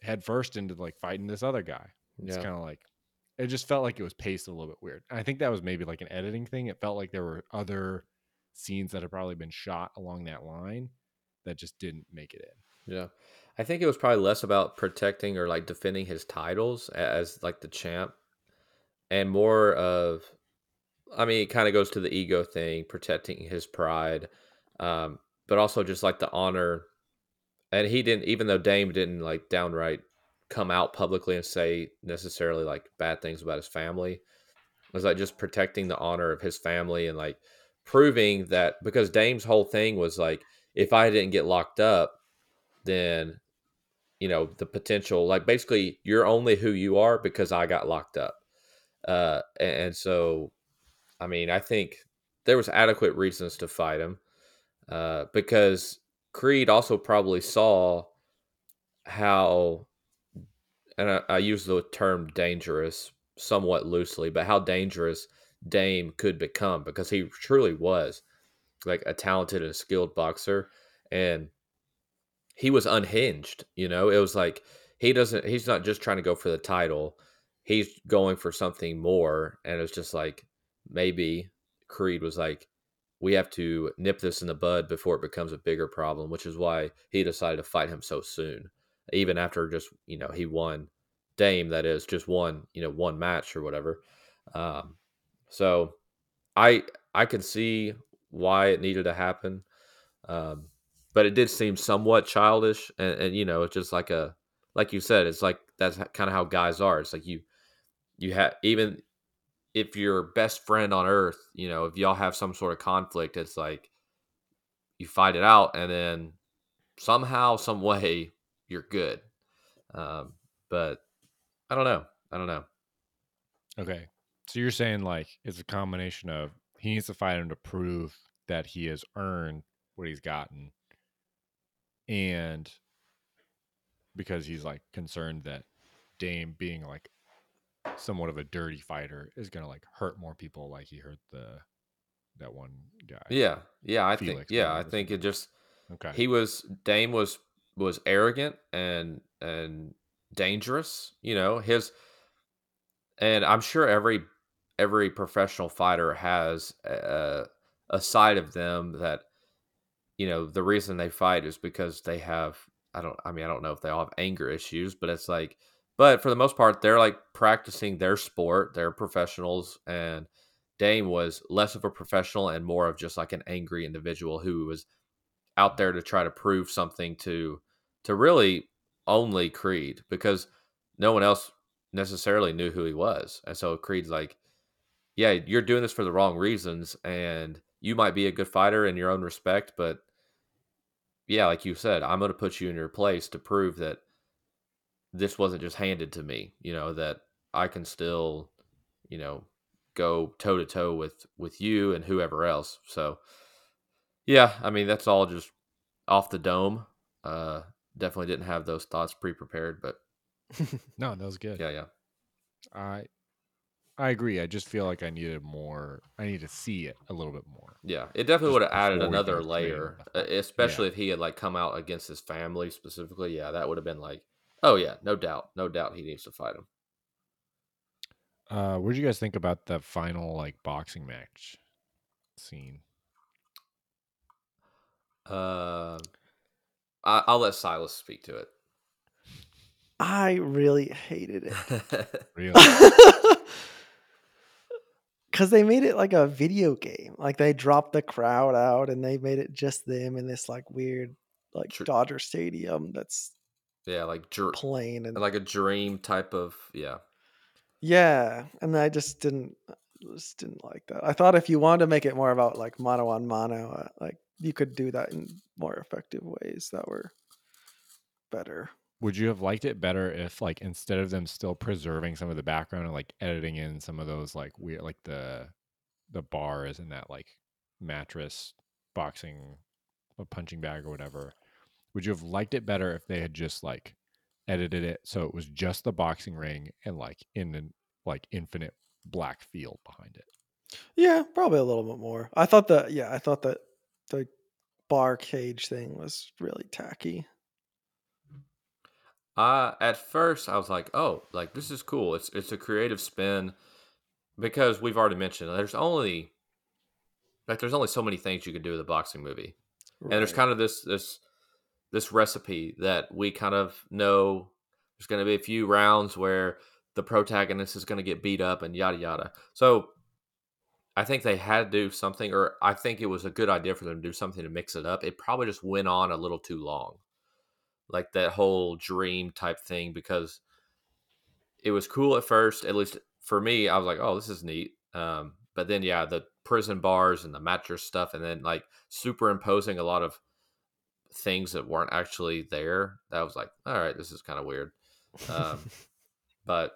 head first into like fighting this other guy it's Yeah. kind of like it just felt like it was paced a little bit weird. I think that was maybe like an editing thing. It felt like there were other scenes that had probably been shot along that line that just didn't make it in. Yeah. I think it was probably less about protecting or like defending his titles as like the champ and more of I mean, it kind of goes to the ego thing, protecting his pride. Um, but also just like the honor and he didn't even though Dame didn't like downright come out publicly and say necessarily like bad things about his family. It was like just protecting the honor of his family and like proving that because Dame's whole thing was like if I didn't get locked up, then you know the potential like basically you're only who you are because I got locked up. Uh and, and so I mean, I think there was adequate reasons to fight him. Uh because Creed also probably saw how and I, I use the term dangerous somewhat loosely, but how dangerous Dame could become because he truly was like a talented and skilled boxer and he was unhinged, you know? It was like he doesn't he's not just trying to go for the title. He's going for something more and it's just like maybe Creed was like we have to nip this in the bud before it becomes a bigger problem, which is why he decided to fight him so soon even after just you know he won Dame that is just one you know one match or whatever. Um, so I I can see why it needed to happen, um, but it did seem somewhat childish and, and you know it's just like a like you said it's like that's kind of how guys are. It's like you you have even if your best friend on earth, you know, if y'all have some sort of conflict, it's like you fight it out and then somehow, some way, you're good. Um, but I don't know. I don't know. Okay. So you're saying like it's a combination of he needs to fight him to prove that he has earned what he's gotten and because he's like concerned that Dame being like somewhat of a dirty fighter is gonna like hurt more people like he hurt the that one guy. Yeah, yeah. I think. Yeah, I think it just Okay. he was Dame was was arrogant and and dangerous. You know his, and I'm sure every every professional fighter has a, a side of them that you know the reason they fight is because they have I don't I mean I don't know if they all have anger issues, but it's like but for the most part they're like practicing their sport, they're professionals and Dame was less of a professional and more of just like an angry individual who was out there to try to prove something to to really only Creed because no one else necessarily knew who he was. And so Creed's like, yeah, you're doing this for the wrong reasons and you might be a good fighter in your own respect, but yeah, like you said, I'm going to put you in your place to prove that this wasn't just handed to me, you know, that I can still, you know, go toe to toe with with you and whoever else. So yeah, I mean that's all just off the dome. Uh definitely didn't have those thoughts pre-prepared, but No, that was good. yeah, yeah. I I agree. I just feel like I needed more. I need to see it a little bit more. Yeah, it definitely would have added another layer, especially if he had like come out against his family specifically. Yeah, that would have been like, oh yeah, no doubt, no doubt, he needs to fight him. Uh, what did you guys think about the final like boxing match scene? Uh, I, I'll let Silas speak to it. I really hated it. it. Really? Because they made it like a video game. Like they dropped the crowd out and they made it just them in this like weird like Tr- Dodger Stadium that's yeah, like dr- plain and like a dream type of yeah. yeah. And I just didn't just didn't like that. I thought if you wanted to make it more about like mano on mano, uh, like you could do that in more effective ways that were better. Would you have liked it better if like instead of them still preserving some of the background and like editing in some of those like weird like the the bars and that like mattress boxing a punching bag or whatever would you have liked it better if they had just like edited it so it was just the boxing ring and like in an like infinite black field behind it Yeah, probably a little bit more. I thought that yeah, I thought that the bar cage thing was really tacky. Uh at first I was like, oh, like this is cool. It's it's a creative spin because we've already mentioned there's only like there's only so many things you can do with a boxing movie. and there's kind of this this this recipe that we kind of know there's going to be a few rounds where the protagonist is going to get beat up and yada yada. So i think they had to do something or i think it was a good idea for them to do something to mix it up. It probably just went on a little too long like that whole dream type thing because it was cool at first at least for me i was like oh this is neat. Um, but then yeah the prison bars and the mattress stuff and then like superimposing a lot of things that weren't actually there that was like all right this is kind of weird um, but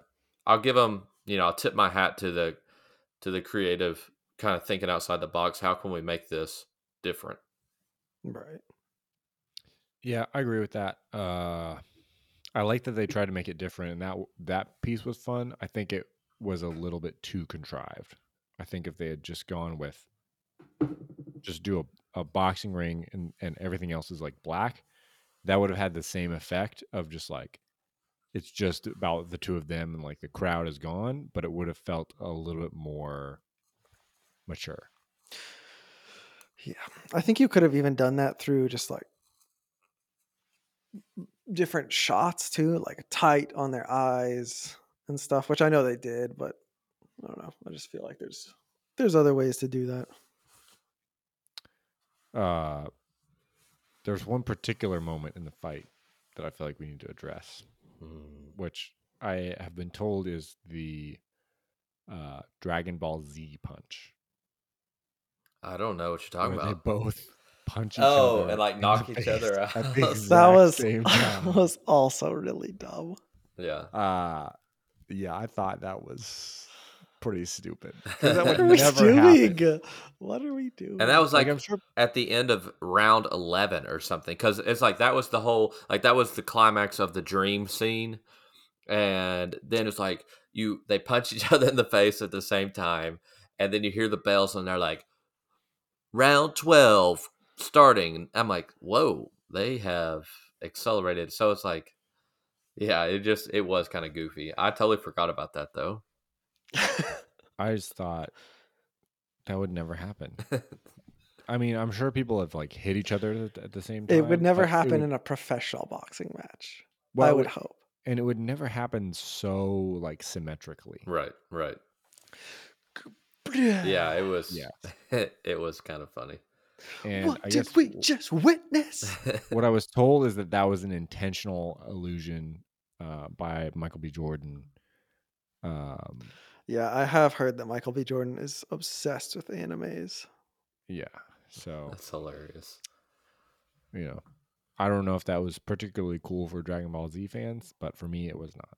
i'll give them you know i'll tip my hat to the to the creative kind of thinking outside the box how can we make this different right. Yeah, I agree with that. Uh, I like that they tried to make it different, and that that piece was fun. I think it was a little bit too contrived. I think if they had just gone with just do a, a boxing ring and and everything else is like black, that would have had the same effect of just like it's just about the two of them and like the crowd is gone, but it would have felt a little bit more mature. Yeah. I think you could have even done that through just like different shots too, like tight on their eyes and stuff, which I know they did, but I don't know. I just feel like there's there's other ways to do that. Uh, there's one particular moment in the fight that I feel like we need to address. which I have been told is the uh, Dragon Ball Z punch. i don't know what you're talking where they about both punch each Oh, other and, like, knock each other out. That was was also really dumb. yeah Uh, yeah, I thought that was pretty stupid. What are we never happen. doing? What are we doing? and that was Like, like I'm sure at the end of round 11 or something because it's like that was the whole like that was the climax of the dream scene and then it's like you they punch each other in the face at the same time and then you hear the bells and they're like round 12 starting i'm like whoa they have accelerated so it's like yeah it just it was kind of goofy i totally forgot about that though I just thought that would never happen. I mean, I'm sure people have like hit each other at, the same time. it would never happen would- in a professional boxing match. well, I would hope. and it would never happen so like symmetrically. right right yeah it was Yeah. it was kind of funny And what I did we just witness? what I was told is that that was an intentional illusion uh, by Michael B. Jordan. Um, Yeah, I have heard that Michael B. Jordan is obsessed with animes. yeah. So That's hilarious. you know, I don't know if that was particularly cool for Dragon Ball Z fans, but for me, it was not.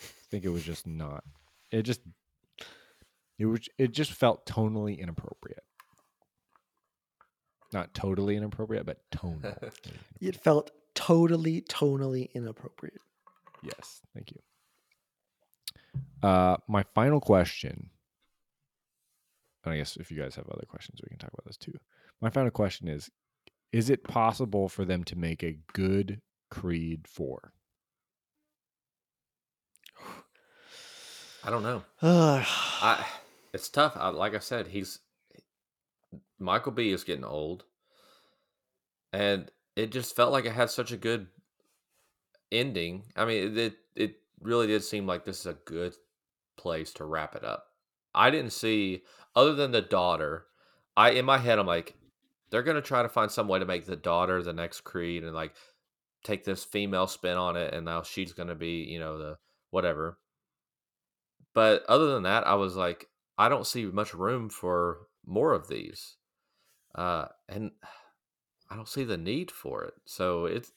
I think it was just not. It just it was it just felt tonally inappropriate. Not totally inappropriate, but tonal. It felt totally, tonally inappropriate. yes, thank you. Uh, my final question. and I guess if you guys have other questions, we can talk about this too. My final question is: Is it possible for them to make a good Creed Four? I don't know. I it's tough. I, like I said, he's Michael B is getting old, and it just felt like it had such a good ending. I mean, it it really did seem like this is a good place to wrap it up. I didn't see other than the daughter. I in my head, I'm like, they're gonna try to find some way to make the daughter the next Creed and like take this female spin on it, and now she's gonna be, you know, the whatever. But other than that, I was like, I don't see much room for more of these. Uh, and I don't see the need for it. So it's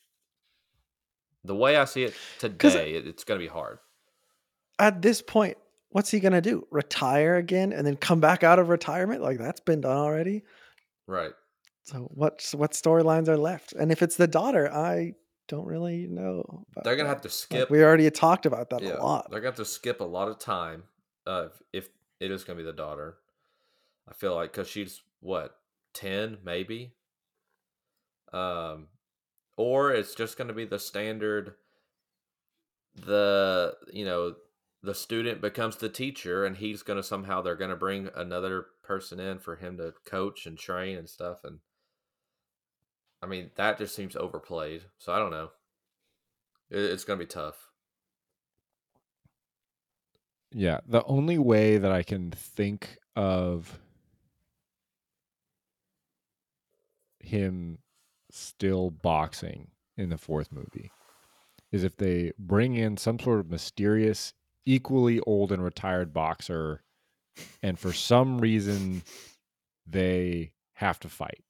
the way I see it today, it- it's going to be hard. At this point, what's he gonna do? Retire again and then come back out of retirement? Like that's been done already. Right. So what what storylines are left? And if it's the daughter, I don't really know. They're going to have to Like, skip. we already talked about that yeah, a lot. They're going to have to skip a lot of time uh, if, if it is going to be the daughter. I feel like because she's what, 10 maybe? Um, or it's just going to be the standard the you know the student becomes the teacher and he's going to somehow they're going to bring another person in for him to coach and train and stuff and i mean that just seems overplayed so i don't know. It, it's going to be tough. Yeah, the only way that I can think of him still boxing in the fourth movie is if they bring in some sort of mysterious, equally old and retired boxer, and for some reason they have to fight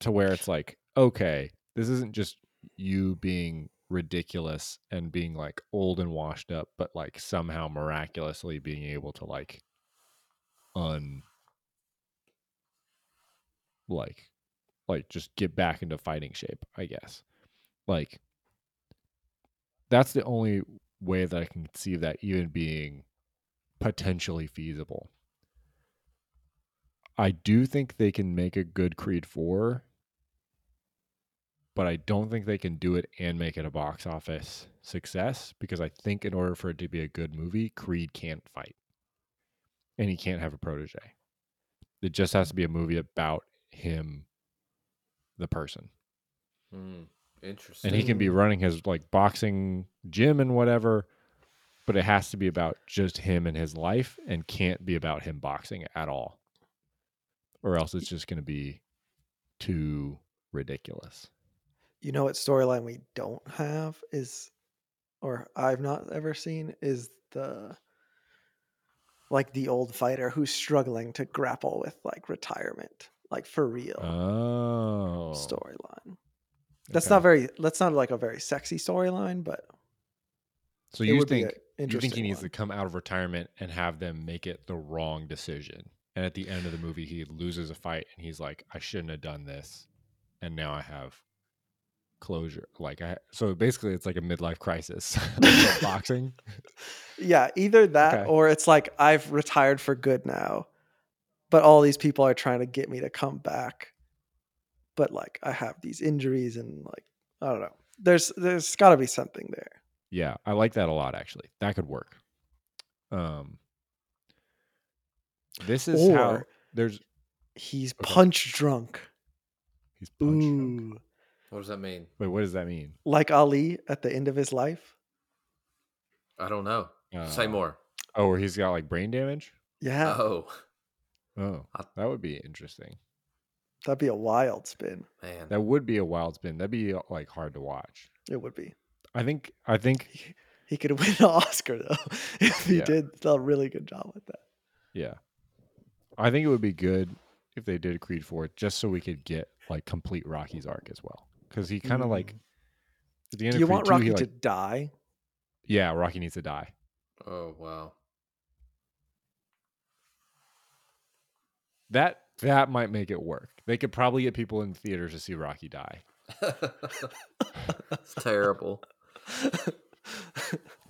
to where it's like, okay, this isn't just you being ridiculous and being like old and washed up, but like somehow miraculously being able to like un like like just get back into fighting shape, I guess. Like that's the only way that I can conceive that even being potentially feasible. I do think they can make a good Creed 4, but I don't think they can do it and make it a box office success because I think in order for it to be a good movie, Creed can't fight. And he can't have a protege. It just has to be a movie about him, the person. Hmm, interesting And he can be running his like boxing gym and whatever, but it has to be about just him and his life and can't be about him boxing at all. Or else it's just going to be too ridiculous. You know what storyline we don't have is, or I've not ever seen is the like the old fighter who's struggling to grapple with like retirement, like for real Oh. storyline. That's okay. not very. That's not like a very sexy storyline, but So you would think you think he needs one. to come out of retirement and have them make it the wrong decision. And at the end of the movie he loses a fight and he's like I shouldn't have done this and now I have closure. Like I so basically it's like a midlife crisis boxing. Yeah, either that Okay. or it's like I've retired for good now, but all these people are trying to get me to come back. But like I have these injuries and like I don't know. There's there's got to be something there. Yeah, I like that a lot actually. That could work. Um This is how there's He's Okay. punch drunk. he's punch drunk. Ooh, what does that mean Wait, what does that mean? like Ali at the end of his life. i don't know say Uh, more Oh, where he's got like brain damage? Yeah, oh Oh, that would be interesting. That'd be a wild spin. Man, That would be a wild spin. That'd be uh, like hard to watch. It would be. I think. I think. He, he could win an Oscar though if he Yeah. did a really good job with that. Yeah. I think it would be good if they did Creed 4 just so we could get like complete Rocky's arc as well. Because he kind of like at the end Do of you Creed want 2, Rocky he, to die? Yeah, Rocky needs to die. oh wow. That that might make it work. They could probably get people in theaters to see Rocky die. it's terrible.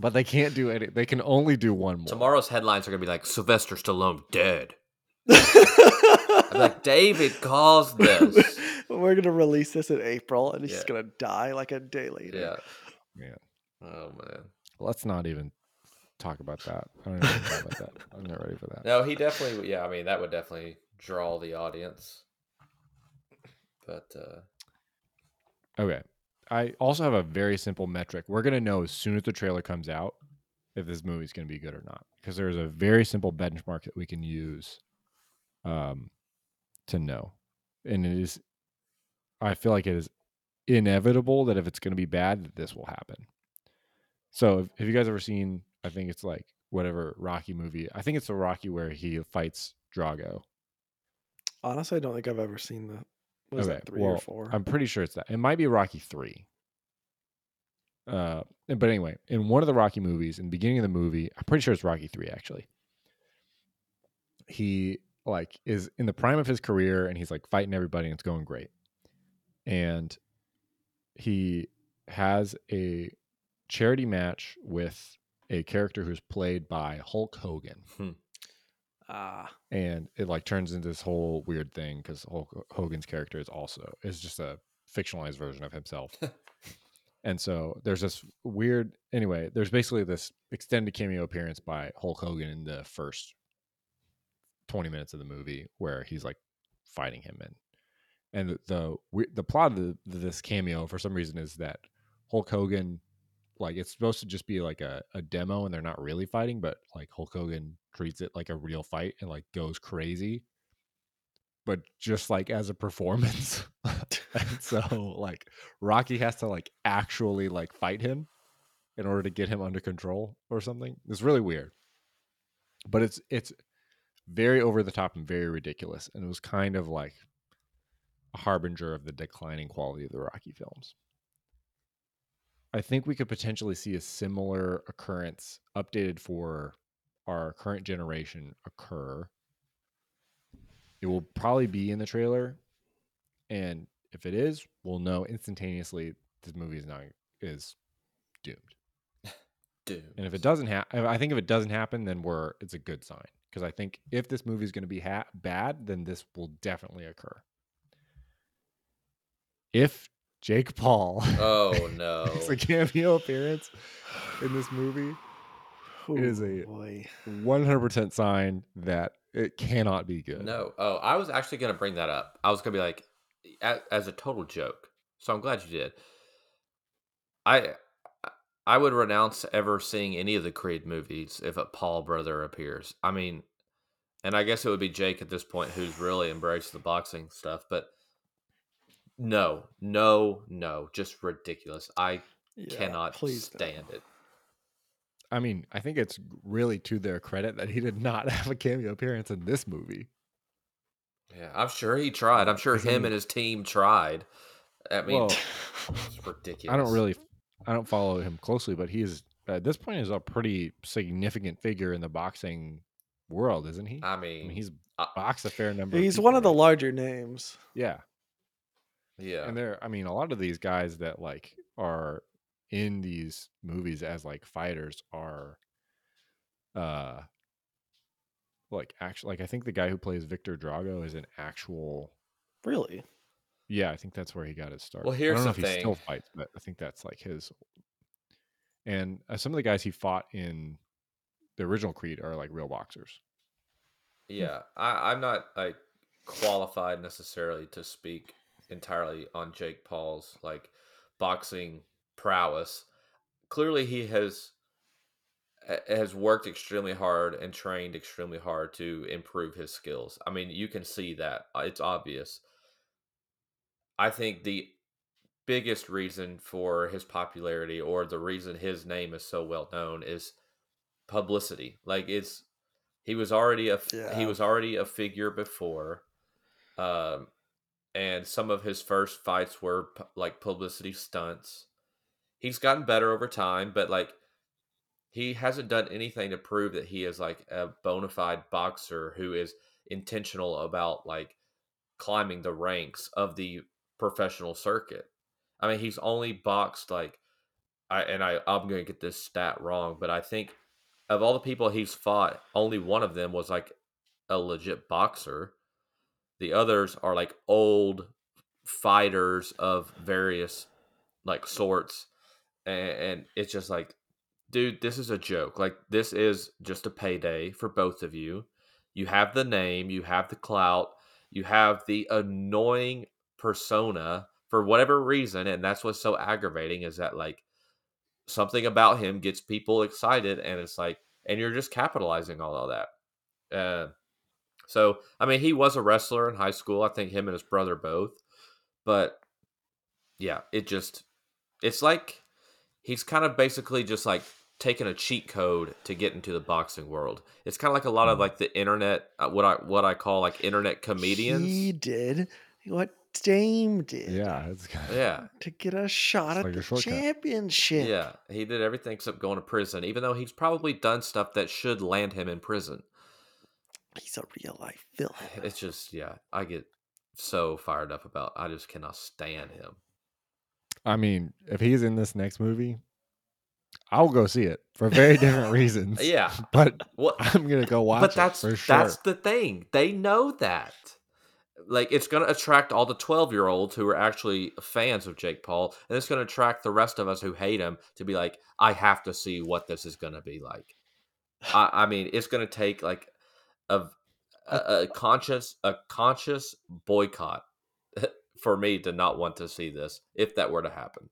But they can't do any they can only do one more. Tomorrow's headlines are gonna be like Sylvester Stallone dead. I'm like David caused this. We're gonna release this in April, and he's Yeah. gonna die like a day later. Yeah. Man. Oh man. Let's not even talk about that. I don't even want talk about that. I'm not ready for that. No, he definitely. Yeah, I mean that would definitely draw the audience. But uh Okay. I also have a very simple metric. We're going to know as soon as the trailer comes out if this movie's going to be good or not because there's a very simple benchmark that we can use um to know. And it is I feel like it is inevitable that if it's going to be bad that this will happen. So, if, have you guys ever seen I think it's like whatever Rocky movie. I think it's the Rocky where he fights Drago. Honestly, I don't think I've ever seen the. Was Okay, that three well, or four? I'm pretty sure it's that. It might be Rocky three. Uh, but anyway, in one of the Rocky movies, in the beginning of the movie, I'm pretty sure it's Rocky three actually. He like is in the prime of his career and he's like fighting everybody and it's going great. And he has a charity match with a character who's played by Hulk Hogan Ah, and it like turns into this whole weird thing because Hulk Hogan's character is also is just a fictionalized version of himself. and so there's this weird anyway, there's basically this extended cameo appearance by Hulk Hogan in the first 20 minutes of the movie where he's like fighting him and and the the, the plot of the, this cameo for some reason is that Hulk Hogan like it's supposed to just be like a, a demo and they're not really fighting but like hulk hogan treats it like a real fight and like goes crazy. But just like as a performance so like rocky has to like actually like fight him in order to get him under control or something. It's really weird. But it's it's very over the top and very ridiculous and it was kind of like a harbinger of the declining quality of the rocky films. I think we could potentially see a similar occurrence updated for our current generation occur. It will probably be in the trailer, and if it is, we'll know instantaneously this movie is not is doomed. dude. And if it doesn't happen, I think if it doesn't happen, then we're it's a good sign because I think if this movie is going to be ha- bad, then this will definitely occur. If Jake Paul Oh no. makes a cameo appearance in this movie, It is a- boy. 100% sign that it cannot be good. No. Oh, I was actually gonna bring that up. I was gonna be like, as, as a total joke. So I'm glad you did. I I would renounce ever seeing any of the Creed movies if a Paul brother appears. I mean, and I guess it would be Jake at this point who's really embraced the boxing stuff. But no, no, no, just ridiculous. I Yeah, cannot please don't. stand it. I mean, I think it's really to their credit that he did not have a cameo appearance in this movie. Yeah, I'm sure he tried. I'm sure As him and his team tried. I mean, Well, it's ridiculous. I don't really, I don't follow him closely, but he's at this point is a pretty significant figure in the boxing world, isn't he? I I mean, mean, he's I- boxed a fair number. He's people, one of the larger names. yeah, yeah. and there. I mean, a lot of these guys that like are in these movies as like fighters are, uh, like actually, like I think the guy who plays Viktor Drago is an actual Really? Yeah, I think that's where he got his start. Well, I here's don't know the if he still fights, but I think that's like his. And uh, some of the guys he fought in the original Creed are like real boxers. Yeah, I, I'm not like qualified necessarily to speak entirely on Jake Paul's like boxing prowess. Clearly, he has has worked extremely hard and trained extremely hard to improve his skills. I mean, you can see that; Uh, it's obvious. I think the biggest reason for his popularity or the reason his name is so well known is publicity. Like it's he was already a Yeah. he was already a figure before, um, and some of his first fights were like publicity stunts. He's gotten better over time, but like he hasn't done anything to prove that he is like a bona fide boxer who is intentional about like climbing the ranks of the professional circuit. I mean, he's only boxed like I and I I'm going to get this stat wrong, but I think of all the people he's fought, only one of them was like a legit boxer. The others are like old fighters of various like sorts and, and it's just like dude, this is a joke. Like this is just a payday for both of you. You have the name, you have the clout, you have the annoying persona for whatever reason, and that's what's so aggravating is that like something about him gets people excited, and it's like, and you're just capitalizing all that. Uh, so I mean, he was a wrestler in high school. I think him and his brother both, but yeah, it just it's like he's kind of basically just like taking a cheat code to get into the boxing world. It's kind of like a lot of Mm. like the internet, uh, what I what I call like internet comedians. He did what Dame did. Yeah, it's kind of, Yeah, To get a shot It's at like the championship. yeah, he did everything except going to prison, even though he's probably done stuff that should land him in prison. He's a real life villain. It's just yeah, I get so fired up about. I just cannot stand him. I mean, if he's in this next movie, I'll go see it for very different reasons. Yeah, but what? I'm gonna go watch but it that's for sure. that's the thing. They know that. Like it's going to attract all the 12-year-olds who are actually fans of Jake Paul and it's going to attract the rest of us who hate him to be like I have to see what this is going to be like. I, I mean, it's going to take like a, uh a a conscious a conscious boycott for me to not want to see this if that were to happen.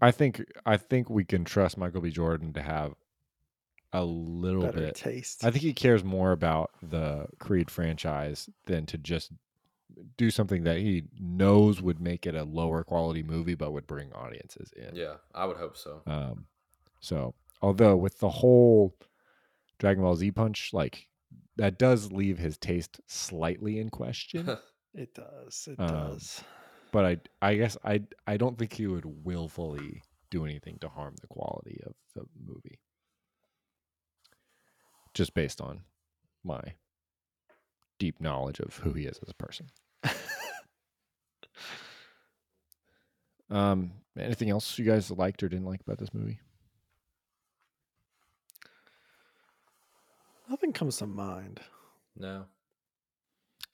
I think I think we can trust Michael B. Jordan to have a little Better bit. taste. I think he cares more about the Creed franchise than to just do something that he knows would make it a lower quality movie, but would bring audiences in. Yeah, I would hope so. Um, so although with the whole Dragon Ball Z punch, like that does leave his taste slightly in question. It does. It Um, does. but I I guess I I don't think he would willfully do anything to harm the quality of the movie. Just based on my deep knowledge of who he is as a person. Um anything else you guys liked or didn't like about this movie? Nothing comes to mind. No.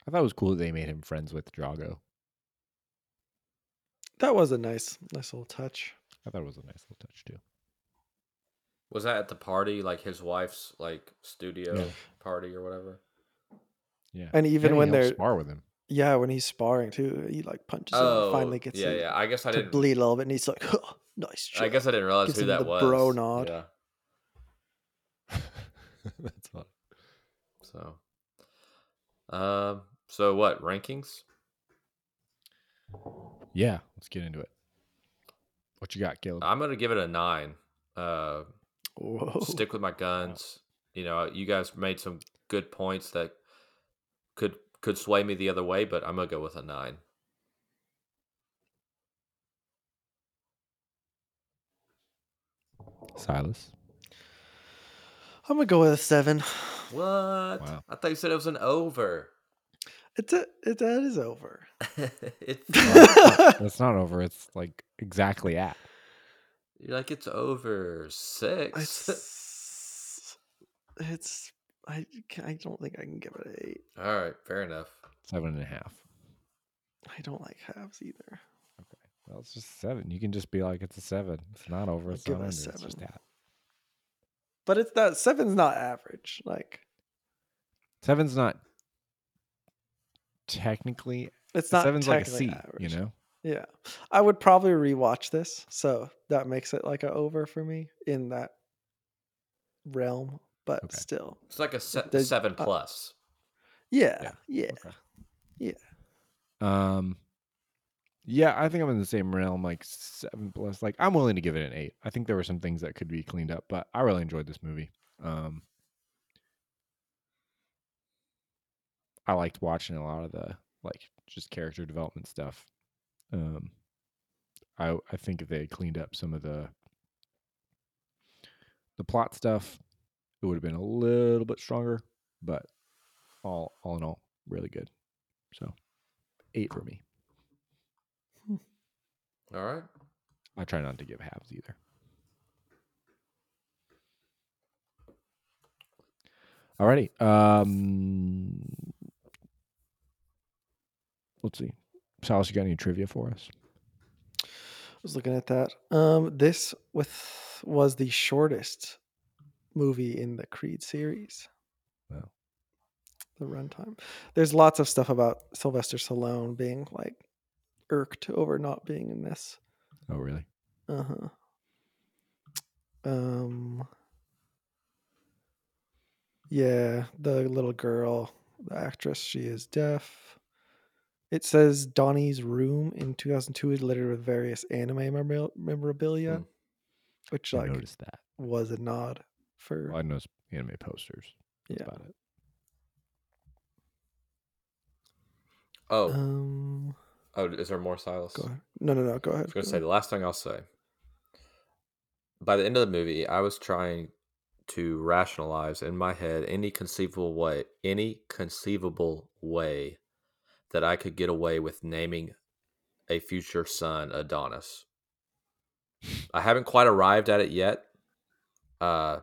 I thought it was cool that they made him friends with Drago. That was a nice, nice little touch. I thought it was a nice little touch too. Was that at the party, like his wife's like studio Yeah. party or whatever? Yeah. And even he when they're spar with him. yeah, when he's sparring too, he like punches him Oh, and finally gets yeah, yeah. I guess I didn't. bleed a little bit, and he's like, oh, "Nice." I guess I didn't realize Gives who that the was. bro nod. Yeah. That's fun. So, um, so what rankings? Yeah, let's get into it. What you got, Caleb? I'm gonna give it a nine. Uh, stick with my guns. You know, you guys made some good points that could could sway me the other way, but I'm gonna go with a nine. Silas. I'm gonna go with a seven. What? Wow. I thought you said it was an over. It's a it that is over. it's That's not over. It's like exactly at. you're like it's over six. It's it's I I don't think I can give it an eight. All right, fair enough. Seven and a half. I don't like halves either. Okay, well, it's just seven. You can just be like, it's a seven. It's not over. I'll It's not under. a It's just seven. at. But it's not seven's not average. Like Seven's not technically. it's not seven's like a technically C. average. You know. Yeah. I would probably rewatch this, so that makes it like a over for me in that realm. But Okay. still. It's like a se- There's- seven uh, plus. Yeah. Yeah. Yeah. Okay. Yeah. Um. Yeah, I think I'm in the same realm, like seven plus. Like I'm willing to give it an eight. I think there were some things that could be cleaned up, but I really enjoyed this movie. Um, I liked watching a lot of the like just character development stuff. Um, I I think if they had cleaned up some of the the plot stuff, it would have been a little bit stronger. But all all in all, really good. So eight for me. All right. I try not to give halves either. Alrighty. Um, let's see. Silas, you got any trivia for us? I was looking at that. Um, this with was the shortest movie in the Creed series. Wow. The runtime. There's lots of stuff about Sylvester Stallone being like irked over not being in this. Oh, really? Uh huh. Um. Yeah, the little girl, the actress, she is deaf. It says Donnie's room in 2002 is littered with various anime memora- memorabilia, Hmm. which I like noticed that. was a nod for Well, I noticed anime posters. That's yeah. about it. Oh, Um, oh, is there more Silas? go ahead. No, no, no. Go ahead. I was going to say the last thing I'll say. By the end of the movie, I was trying to rationalize in my head any conceivable way, any conceivable way that I could get away with naming a future son Adonis. I haven't quite arrived at it yet. Uh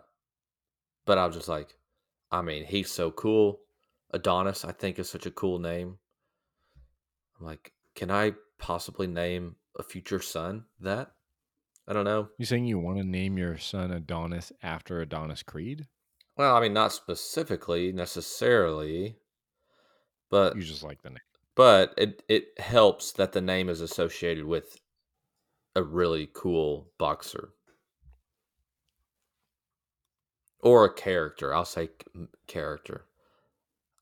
but I was just like, I mean, he's so cool. Adonis, I think, is such a cool name. I'm like, can I possibly name a future son that? I don't know. You saying you want to name your son Adonis after Adonis Creed? Well, I mean, not specifically necessarily, but You just like the name. But it it helps that the name is associated with a really cool boxer or a character. I'll say character.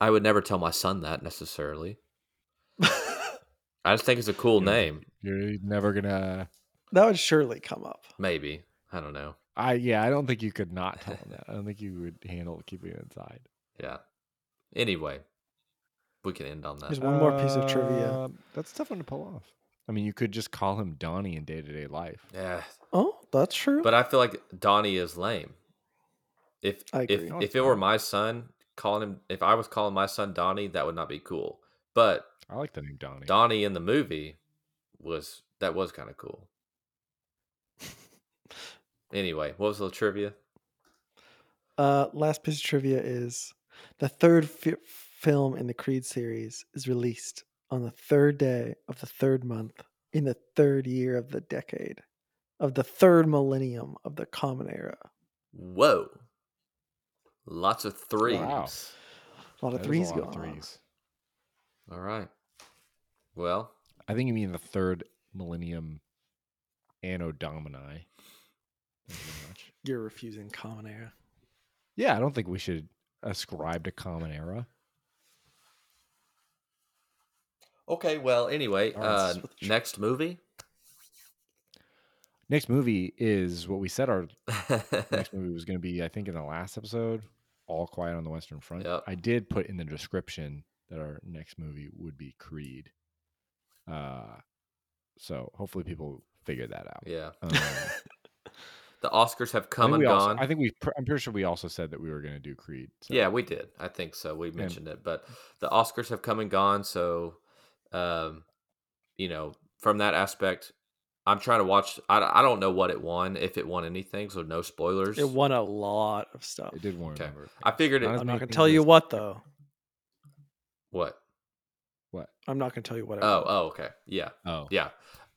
I would never tell my son that necessarily. I just think it's a cool Yeah. name. You're never gonna. that would surely come up. Maybe I don't know. I yeah. I don't think you could not tell him that. I don't think you would handle keeping it inside. Yeah. Anyway, we can end on that. There's one more piece of trivia. Uh, That's a tough one to pull off. I mean, you could just call him Donnie in day to day life. Yeah, Oh, that's true. but I feel like Donnie is lame. If I if. No, if it's it were my son calling him, if I was calling my son Donnie, that would not be cool. But I like the name Donnie. Donnie in the movie was that was kind of cool. Anyway, what was the trivia? Uh, last piece of trivia is the third fi- film in the Creed series is released on the third day of the third month in the third year of the decade of the third millennium of the Common Era. Whoa, lots of threes. Wow. A lot of That is threes a lot going of on. All right. Well, I think you mean the third millennium Anno Domini. Thank you very much. You're refusing Common Era. Yeah, I don't think we should ascribe to Common Era. Okay. Well, anyway, uh, this is what the tr- next movie. Next movie is what we said our next movie was going to be. I think in the last episode, All Quiet on the Western Front. Yep. I did put in the description that our next movie would be Creed. Uh, so hopefully people figure that out. yeah, Um, the Oscars have come and also- gone. I think we. I'm pretty sure we also said that we were going to do Creed. So. Yeah, we did. I think so. We mentioned it, but the Oscars have come and gone. So, um, you know, from that aspect, I'm trying to watch. I, I don't know what it won, if it won anything. So no spoilers. It won a lot of stuff. it did warn. Okay. a number of I figured it. I'm not going to tell you what, though. What? What? I'm not going to tell you what. it Oh, oh, okay. Yeah, Oh, yeah.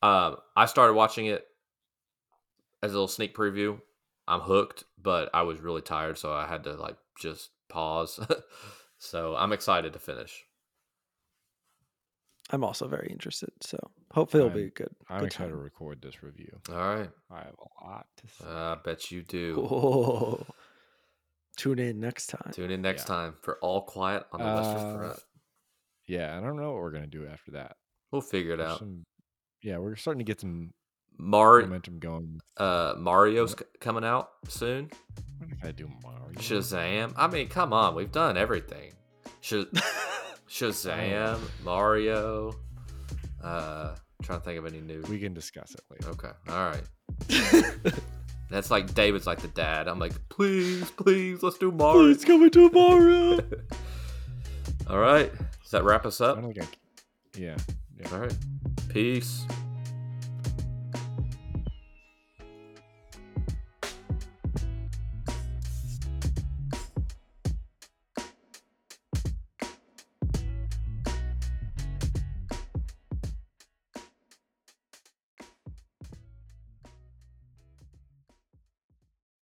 Um, I started watching it as a little sneak preview. I'm hooked, but I was really tired, so I had to like just pause. so I'm excited to finish. I'm also very interested. So hopefully it'll be I'm- a good. I'm good excited to record this review. All right. I have a lot to say. I bet you do. Oh, tune in next time. Tune in next Yeah. time for All Quiet on the Western Uh, Front. yeah, I don't know what we're gonna do after that. We'll figure it There's out. some- yeah, we're starting to get some Mar- momentum going. uh, Mario's c- coming out soon. What if I do Mario? Shazam. I mean, come on, we've done everything. Sh- Shazam, Mario. Uh, trying to think of any new. We can discuss it later. Okay, all right. That's like David's like the dad. I'm like, please, please, let's do Mario. It's coming to Mario. all right, does that wrap us I up? don't think I. Yeah. yeah. All right, peace.